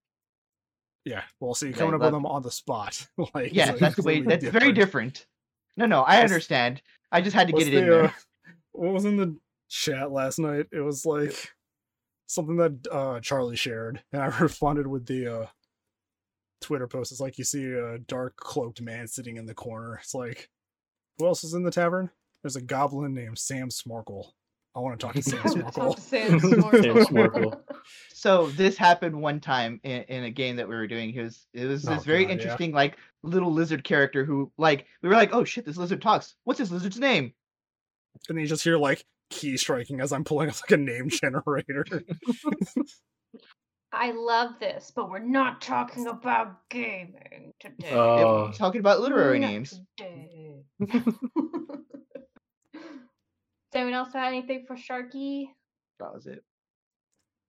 Yeah, well, see, Yeah, coming up with them on the spot, like Yes, like, that's way. That's very different. No, no, I understand. I just had to What's get it in there. uh, what was in the chat last night? It was like something that uh Charlie shared, and I responded with the uh Twitter post. It's like you see a dark cloaked man sitting in the corner. It's like, who else is in the tavern? There's a goblin named Sam Smarkle. I want to talk to Sam Talk. Sam Sam Smarkle. Smarkle. So this happened one time in, in a game that we were doing. It was it was this Oh, very God, yeah. interesting like little lizard character who like we were like, oh shit, this lizard talks. What's this lizard's name? and then you just hear like key striking as I'm pulling up like a name generator. I love this, but we're not talking about gaming today. Yeah, Oh. we're talking about literary Not names. Today. Does anyone else have anything for Sharky? That was it.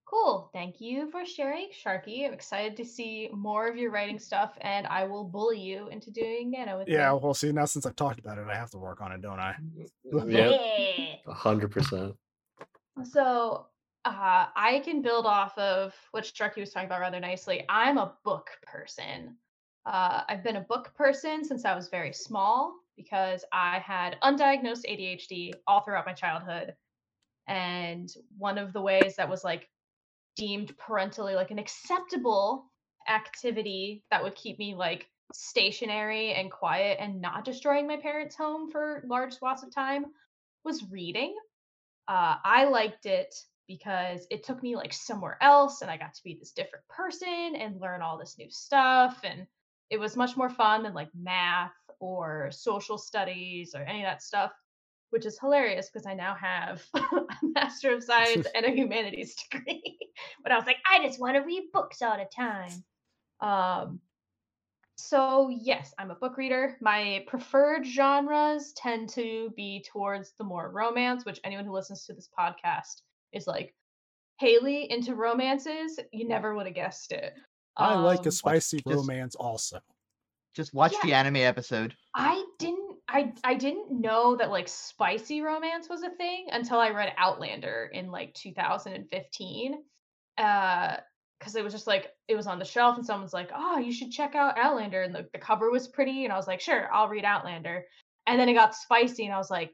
Cool. Thank you for sharing, Sharky. I'm excited to see more of your writing stuff, and I will bully you into doing Nano with yeah, me. well, see, now since I've talked about it, I have to work on it, don't I? Yeah, Yeah. a hundred percent. So uh, I can build off of what Sharky was talking about rather nicely. I'm a book person. Uh, I've been a book person since I was very small because I had undiagnosed ADHD all throughout my childhood. And one of the ways that was like deemed parentally like an acceptable activity that would keep me like stationary and quiet and not destroying my parents' home for large swaths of time was reading uh, I liked it because it took me like somewhere else and I got to be this different person and learn all this new stuff. And it was much more fun than like math or social studies or any of that stuff, which is hilarious because I now have a Master of Science and a Humanities degree. but I was like, I just want to read books all the time. Um, so yes, I'm a book reader. My preferred genres tend to be towards the more romance, which anyone who listens to this podcast is like, Haley into romances. You never would have guessed it. I like Um, a spicy romance also. Just watch the anime episode. I didn't I I didn't know that like spicy romance was a thing until I read Outlander in like 2015. Uh because it was just like it was on the shelf and someone's like, "Oh, you should check out Outlander." And the, the cover was pretty and I was like, "Sure, I'll read Outlander." And then it got spicy and I was like,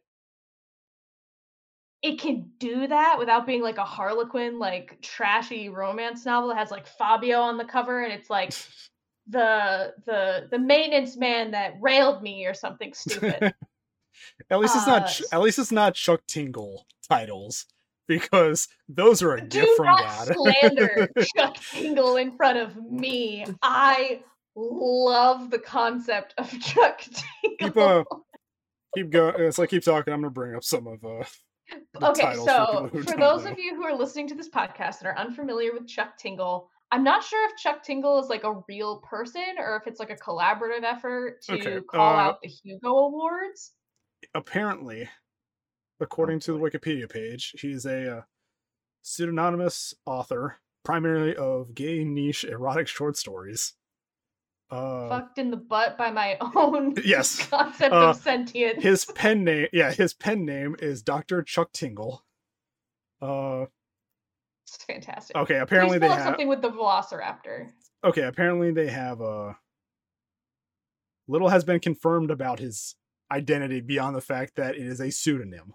it can do that without being like a Harlequin, like trashy romance novel that has like Fabio on the cover, and it's like the the the maintenance man that railed me or something stupid. at least it's not. Uh, At least it's not Chuck Tingle titles because those are a gift from not God. slander Chuck Tingle in front of me. I love the concept of Chuck Tingle. keep uh, keep going. It's like keep talking. I'm gonna bring up some of uh. the okay, titles for so for those know. of you who are listening to this podcast and are unfamiliar with Chuck Tingle, I'm not sure if Chuck Tingle is like a real person or if it's like a collaborative effort to Okay, call uh, out the Hugo Awards. apparently, according to the. Wikipedia page, he's a uh, pseudonymous author, primarily of gay niche erotic short stories. Uh, Fucked in the butt by my own yes. concept Uh, of sentience. his pen name, yeah, his pen name is Doctor Chuck Tingle. Uh, It's fantastic. okay. Apparently they have. something with the Velociraptor. Okay, apparently they have. Uh, little has been confirmed about his identity beyond the fact that it is a pseudonym.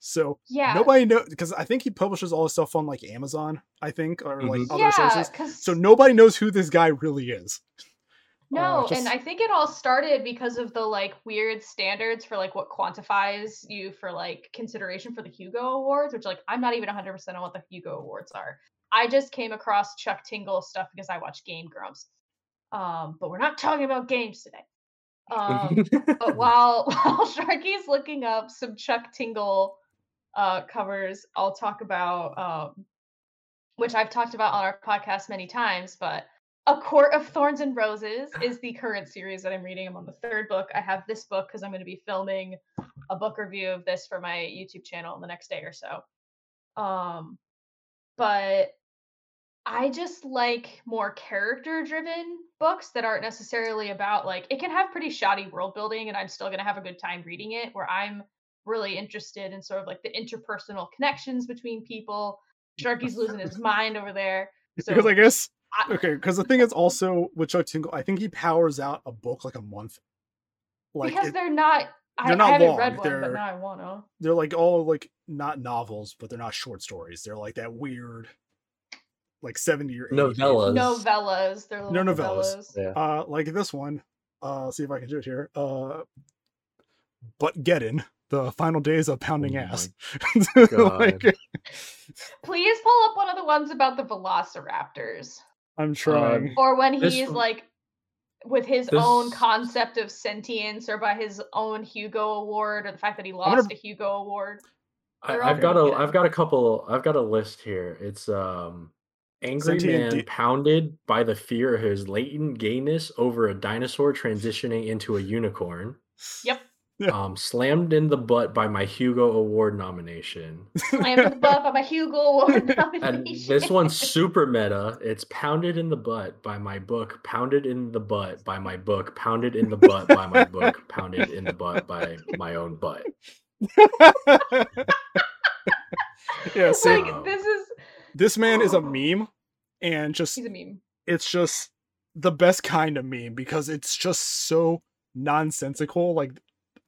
So Yeah. nobody knows because I think he publishes all his stuff on like Amazon, I think, or like Mhm. other yeah, sources. 'cause- So nobody knows who this guy really is. No, just- and I think it all started because of the like weird standards for like what quantifies you for like consideration for the Hugo Awards, which like I'm not even 100% on what the Hugo Awards are. I just came across Chuck Tingle stuff because I watch Game Grumps. Um, but we're not talking about games today. Um, but while while Sharky's looking up some Chuck Tingle uh, covers, I'll talk about um, which I've talked about on our podcast many times. But A Court of Thorns and Roses is the current series that I'm reading. I'm on the third book. I have this book because I'm going to be filming a book review of this for my YouTube channel in the next day or so. Um, but I just like more character driven books that aren't necessarily about like it can have pretty shoddy world building and I'm still going to have a good time reading it where I'm really interested in sort of like the interpersonal connections between people. Sharky's losing his mind over there. So because I guess I- okay, because the thing is also with Chuck Tingle, I think he powers out a book like a month. Like because it- they're not I, they're not I haven't long, read one, they're- but now I want to. they're like all like not novels, but they're not short stories. They're like that weird, like seventy or 80 pages. Novellas. Novellas. They're little No novellas. novellas. Yeah. Uh, like this one. Uh, see if I can do it here. Uh, Buttageddon, the final days of pounding Oh ass. Like, Please pull up one of the ones about the velociraptors. I'm trying. or when he's one- like with his own concept of sentience or by his own Hugo award or the fact that he gonna- lost a Hugo award. I, They're all I've got pretty a good. I've got a couple I've got a list here. It's um angry Sentient man de- pounded by the fear of his latent gayness over a dinosaur transitioning into a unicorn. Yep. Yeah. Um slammed in the butt by my Hugo award nomination. Slammed in the butt by my Hugo award And nomination. this one's super meta. It's pounded in the butt by my book, pounded in the butt by my book, pounded in the butt by my book, pounded in the butt by my own butt. yeah, see, like this is this man is a meme, and just he's a meme. it's just the best kind of meme because it's just so nonsensical. Like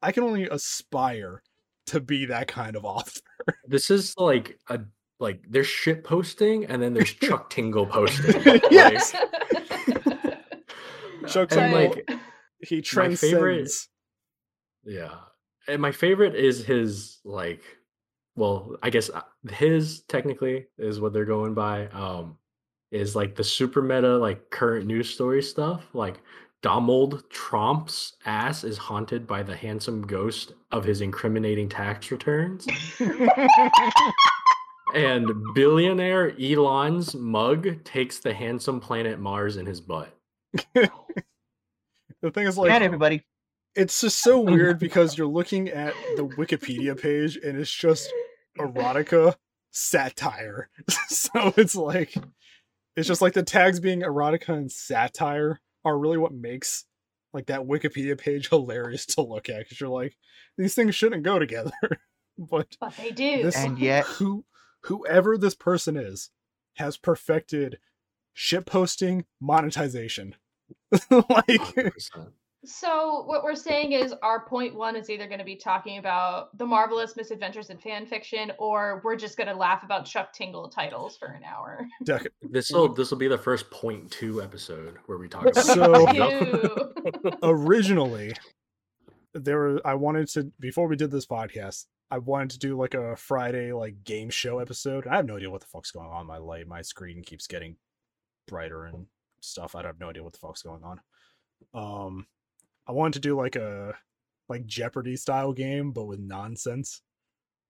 I can only aspire to be that kind of author. This is like a like there's shit posting and then there's Chuck Tingle posting. Yes. Like, Chuck Tingle, like he my transcends. favorite- yeah. And my favorite is his like well, I guess uh, his technically is what they're going by. Um is like the super meta like current news story stuff. Like Donald Trump's ass is haunted by the handsome ghost of his incriminating tax returns. And billionaire Elon's mug takes the handsome planet Mars in his butt. the thing is, like, and everybody. it's just so weird because you're looking at the Wikipedia page and it's just erotica satire. so it's like it's just like the tags being erotica and satire are really what makes like that Wikipedia page hilarious to look at because you're like these things shouldn't go together. but but they do. this And yet- who whoever this person is has perfected ship posting monetization. like 100%. So what we're saying is our point one is either going to be talking about the marvelous misadventures in fan fiction, or we're just going to laugh about Chuck Tingle titles for an hour. This will this will be the first point two episode where we talk about So- originally there were I wanted to before we did this podcast, I wanted to do like a Friday like game show episode. I have no idea what the fuck's going on. My light, my screen keeps getting brighter and stuff. I have no idea what the fuck's going on. Um I wanted to do like a like Jeopardy style game, but with nonsense.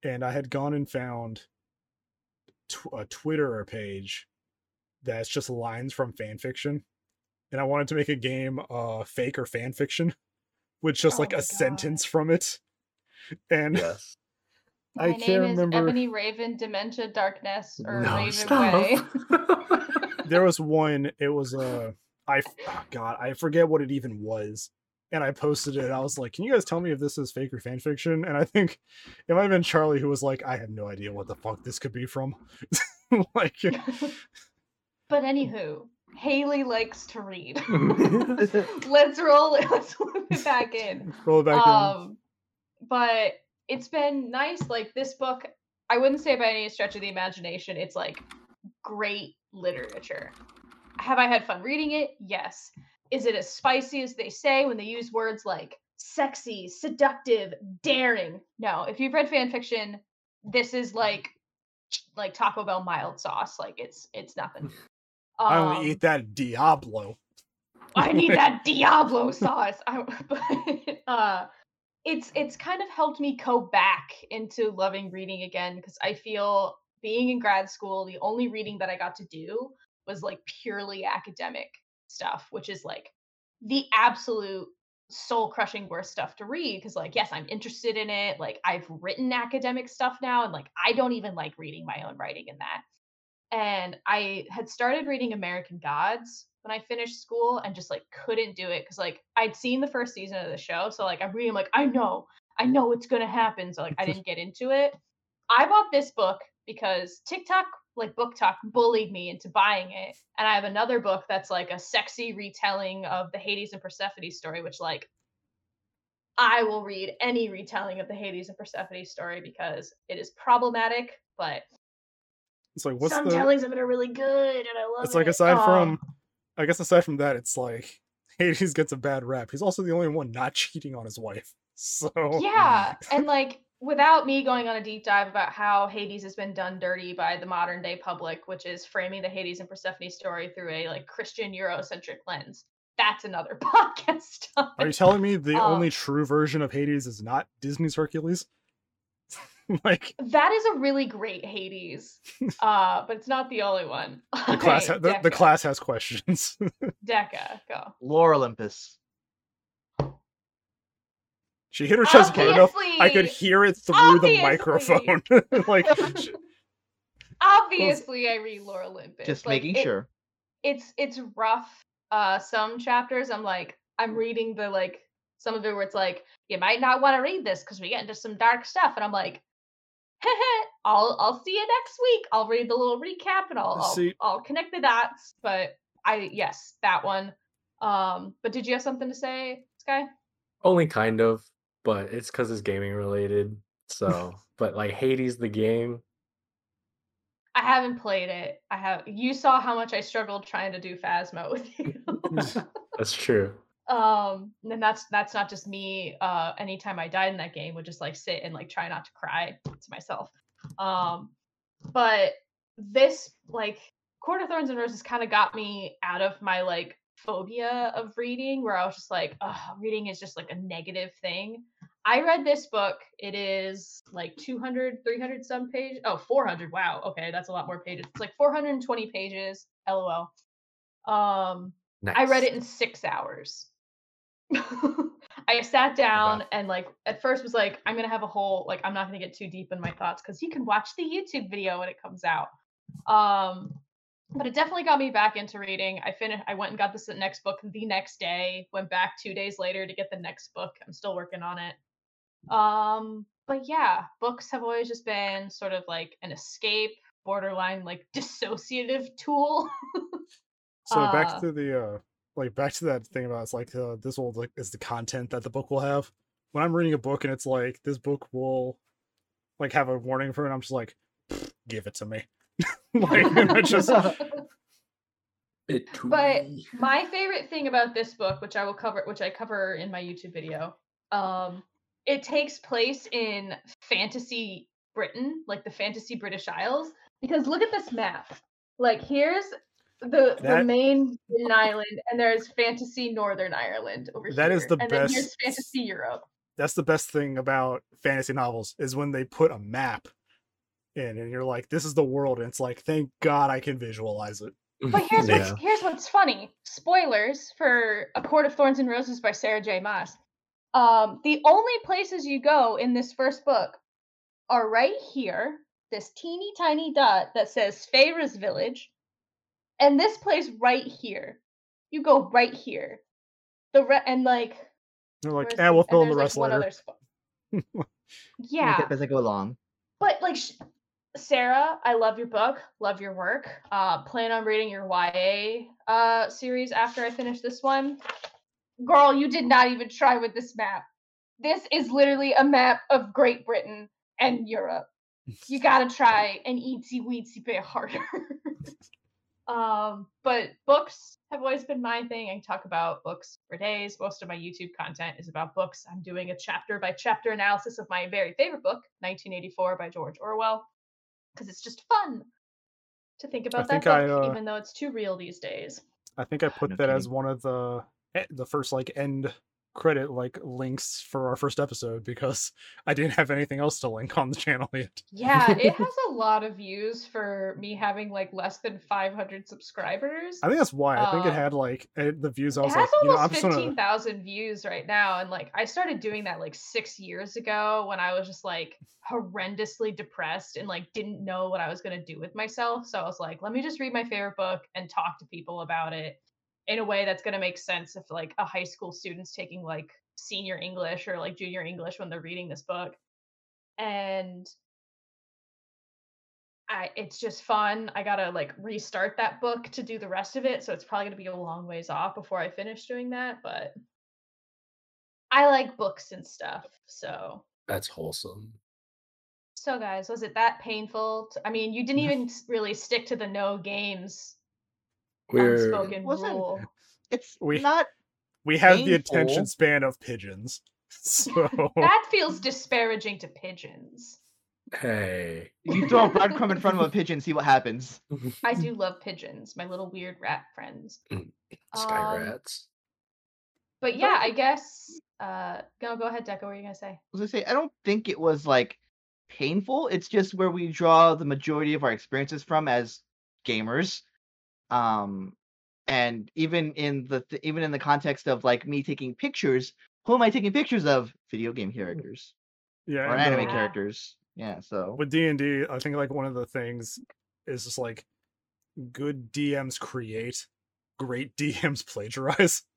And I had gone and found tw- a Twitter page that's just lines from fan fiction and I wanted to make a game uh fake or fan fiction with just Oh like a God. sentence from it. And yes. I My can't name remember- is Ebony Raven Dementia Darkness or No, Raven stop. Way. there was one, it was uh I f- oh god, I forget what it even was. And I posted it. I was like, "Can you guys tell me if this is fake or fan fiction?" And I think it might have been Charlie who was like, "I have no idea what the fuck this could be from." like, but anywho, Haley likes to read. let's roll it. Let's loop it back in. roll it back um but it's been nice like this book i wouldn't say by any stretch of the imagination it's like great literature have i had fun reading it yes is it as spicy as they say when they use words like sexy seductive daring no if you've read fan fiction this is like like taco bell mild sauce like it's it's nothing in. I only Um, eat that Diablo. I need that Diablo sauce. I, but uh, it's it's kind of helped me go back into loving reading again because I feel being in grad school, the only reading that I got to do was like purely academic stuff, which is like the absolute soul crushing worst stuff to read because like yes i'm interested in it like i've written academic stuff now and like i don't even like reading my own writing in that and I had started reading American Gods when I finished school and just like couldn't do it because like I'd seen the first season of the show, so like I'm reading like I know, I know it's gonna happen, so like I didn't get into it. I bought this book because TikTok like book talk bullied me into buying it, and I have another book that's like a sexy retelling of the Hades and Persephone story, which like I will read any retelling of the Hades and Persephone story because it is problematic, but It's like what's some the tellings of it are really good, and I love it. It's like aside Um, from, I guess aside from that, it's like Hades gets a bad rap. He's also the only one not cheating on his wife. So yeah, and like without me going on a deep dive about how Hades has been done dirty by the modern day public, which is framing the Hades and Persephone story through a like Christian Eurocentric lens. That's another podcast. are you telling me the Um, only true version of Hades is not Disney's Hercules? like that is a really great Hades, uh, but it's not the only one. the class, Okay, ha- the, the class has questions. Deca, go. Lore Olympus. She hit her chest hard enough. I could hear it through the microphone. like sh- Obviously, I read Lore Olympus. Just Like, making it- sure. it's it's rough uh some chapters i'm like i'm reading the like some of it where it's like you might not want to read this because we get into some dark stuff and i'm like i'll i'll see you next week i'll read the little recap and i'll I'll, See- I'll connect the dots but i yes that one um but did you have something to say sky Only kind of, but it's because it's gaming related. So, but like Hades the game, i haven't played it i have you saw how much i struggled trying to do Phasmo with you that's true. um and that's that's not just me uh anytime i died in that game would just like sit and like try not to cry to myself um but this like court of thorns and roses kind of got me out of my like phobia of reading where i was just like oh reading is just like a negative thing i read this book it is like 200 300 some page oh 400 wow okay that's a lot more pages it's like 420 pages lol um Nice. I read it in six hours. I sat down Wow. and like at first was like, I'm gonna have a whole like I'm not gonna get too deep in my thoughts because you can watch the YouTube video when it comes out. Um but it definitely got me back into reading. I finished I went and got this next book the next day, went back two days later to get the next book. I'm still working on it. Um, but yeah, books have always just been sort of like an escape, borderline like dissociative tool. so back Uh, to the uh like back to that thing about it's like uh, this will like is the content that the book will have. When I'm reading a book and it's like this book will like have a warning for it, I'm just like, give it to me. like and I just But my favorite thing about this book, which I will cover, which I cover in my YouTube video, um, it takes place in fantasy Britain, like the fantasy British Isles. Because look at this map. Like here's the the main Britain island, and there's fantasy Northern Ireland over That here. is the and then here's best- fantasy Europe. that's the best thing about fantasy novels is when they put a map in and you're like, this is the world, and it's like, thank God I can visualize it. But here's yeah. what's here's what's funny. Spoilers for A Court of Thorns and Roses by Sarah J. Maas. Um, the only places you go in this first book are right here, this teeny tiny dot that says Feyre's Village, and this place right here. You go right here. The re- and like They're like, yeah, we'll fill in the there's, rest like, later. other Yeah, as I go along. but like sh- Sarah, I love your book, love your work. Uh, plan on reading your YA uh series after I finish this one. Girl, you did not even try with this map. This is literally a map of Great Britain and Europe. You gotta try and eatsy weetsy bit harder. um, but books have always been my thing. I can talk about books for days. Most of my YouTube content is about books. I'm doing a chapter by chapter analysis of my very favorite book, 1984 by George Orwell, because it's just fun to think about that think book, I, uh, even though it's too real these days. I think I put No that as one of the eh, the first like end credit like links for our first episode because I didn't have anything else to link on the channel yet. Yeah, it has a lot of views for me having like less than 500 subscribers. I think that's why. I think it Uh, had like eh, the views. I It was has like, you know, almost just gonna. 15,000 views right now. And like, I started doing that like six years ago when I was just like horrendously depressed and like didn't know what I was going to do with myself. So I was like, let me just read my favorite book and talk to people about it in a way that's going to make sense if like a high school student's taking like senior English or like junior English when they're reading this book. And I it's just fun. I gotta like restart that book to do the rest of it, so it's probably gonna be a long ways off before I finish doing that. But I like books and stuff, so That's wholesome. so guys, was it that painful? To, I mean, you didn't even really stick to the no games We're unspoken wasn't- rule. It's We- not. We have the attention span of pigeons, so That feels disparaging to pigeons. hey. You throw a breadcrumb in front of a pigeon, see what happens. I do love pigeons, my little weird rat friends. Sky Um, rats. But yeah, I guess. Uh, go go ahead, Deca. What were you gonna say? I was gonna say I don't think it was like painful. It's just where we draw the majority of our experiences from as gamers. Um, and even in the th- even in the context of like me taking pictures, who am I taking pictures of? Video game characters yeah. or anime uh, characters. Yeah. So with D and D, I think like one of the things is just like good DMs create, great DMs plagiarize.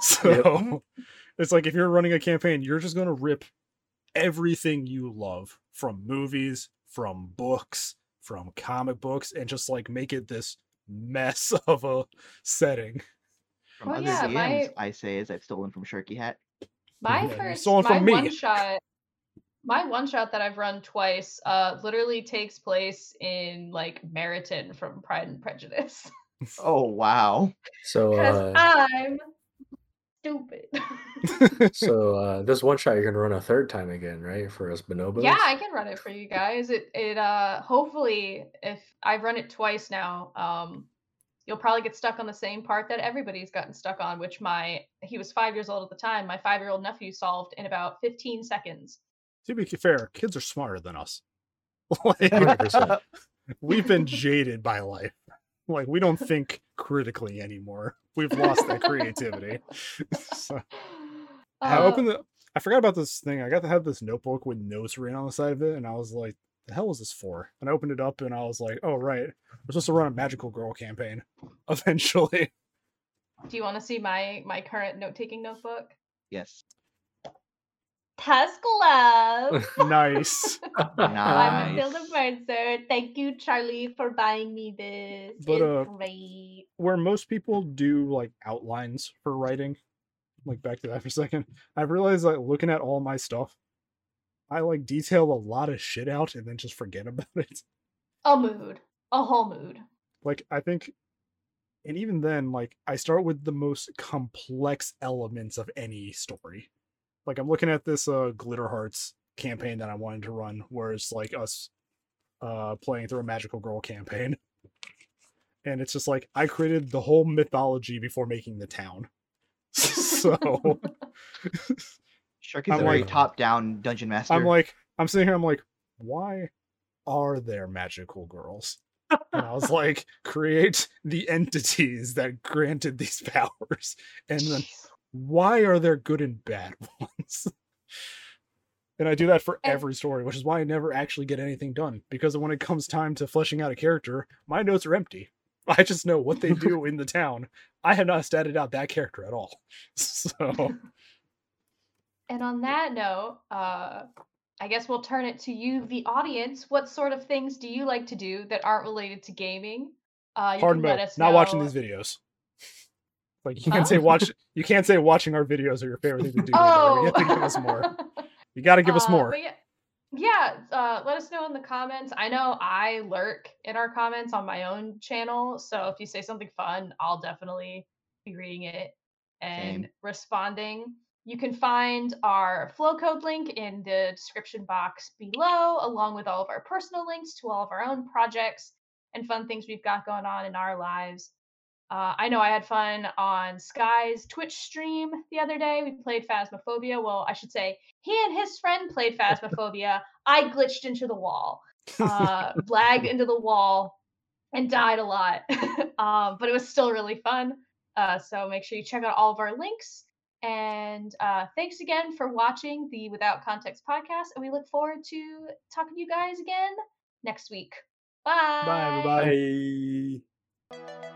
So it's like if you're running a campaign, you're just gonna rip everything you love from movies, from books, from comic books, and just like make it this mess of a setting. from Well, other yeah, DMs, my- I say is I've stolen from Sharky Hat. My Yeah, first, stole it my from me. one shot, my one shot that I've run twice, uh, literally takes place in like Meryton from Pride and Prejudice Oh wow. So because uh, I'm stupid. so uh, this one shot you're gonna run a third time again, right? For us bonobos. yeah, I can run it for you guys. It it uh hopefully if I've run it twice now, um, you'll probably get stuck on the same part that everybody's gotten stuck on, which my he was five years old at the time. My five year old nephew solved in about 15 seconds. to be fair, kids are smarter than us. Like, we've been jaded by life. Like we don't think critically anymore. We've lost that creativity. so, I Uh, opened the. I forgot about this thing. I got to have this notebook with notes written on the side of it, and I was like, "The hell was this for?" And I opened it up, and I was like, "Oh right, we're supposed to run a magical girl campaign eventually." Do you want to see my my current note taking notebook? Yes. Tusk Love. nice. I'm Nice. Matilda Mercer. Thank you, Charlie, for buying me this. But, it's uh, great. Where most people do like outlines for writing, like back to that for a second, I've realized like looking at all my stuff, I like detail a lot of shit out and then just forget about it. A mood. A whole mood. Like I think and even then, like I start with the most complex elements of any story. Like I'm looking at this uh Glitter Hearts campaign that I wanted to run, where it's like us uh playing through a magical girl campaign. And it's just like I created the whole mythology before making the town. so I'm a very like- top-down dungeon master. I'm like, I'm sitting here, I'm like, why are there magical girls? And I was like, create the entities that granted these powers. And then. Why are there good and bad ones? and I do that for every story, which is why I never actually get anything done. Because when it comes time to fleshing out a character, my notes are empty. I just know what they do in the town. I have not statted out that character at all. So And on that note, uh, I guess we'll turn it to you, the audience. What sort of things do you like to do that aren't related to gaming? Uh, hard mode. Not watching these videos. Like you can't say watch. You can't say watching our videos are your favorite thing to do. either. Oh, You have to give us more. You got to give us Uh, more. yeah, yeah. Uh, let us know in the comments. I know I lurk in our comments on my own channel, so if you say something fun, I'll definitely be reading it and Same. responding. You can find our flow code link in the description box below, along with all of our personal links to all of our own projects and fun things we've got going on in our lives. Uh, I know I had fun on Sky's Twitch stream the other day. We played Phasmophobia. Well, I should say he and his friend played Phasmophobia. I glitched into the wall, uh, lagged into the wall, and died a lot. um, but it was still really fun. Uh, so make sure you check out all of our links. And uh, thanks again for watching the Without Context podcast. And we look forward to talking to you guys again next week. Bye. Bye, everybody. Bye.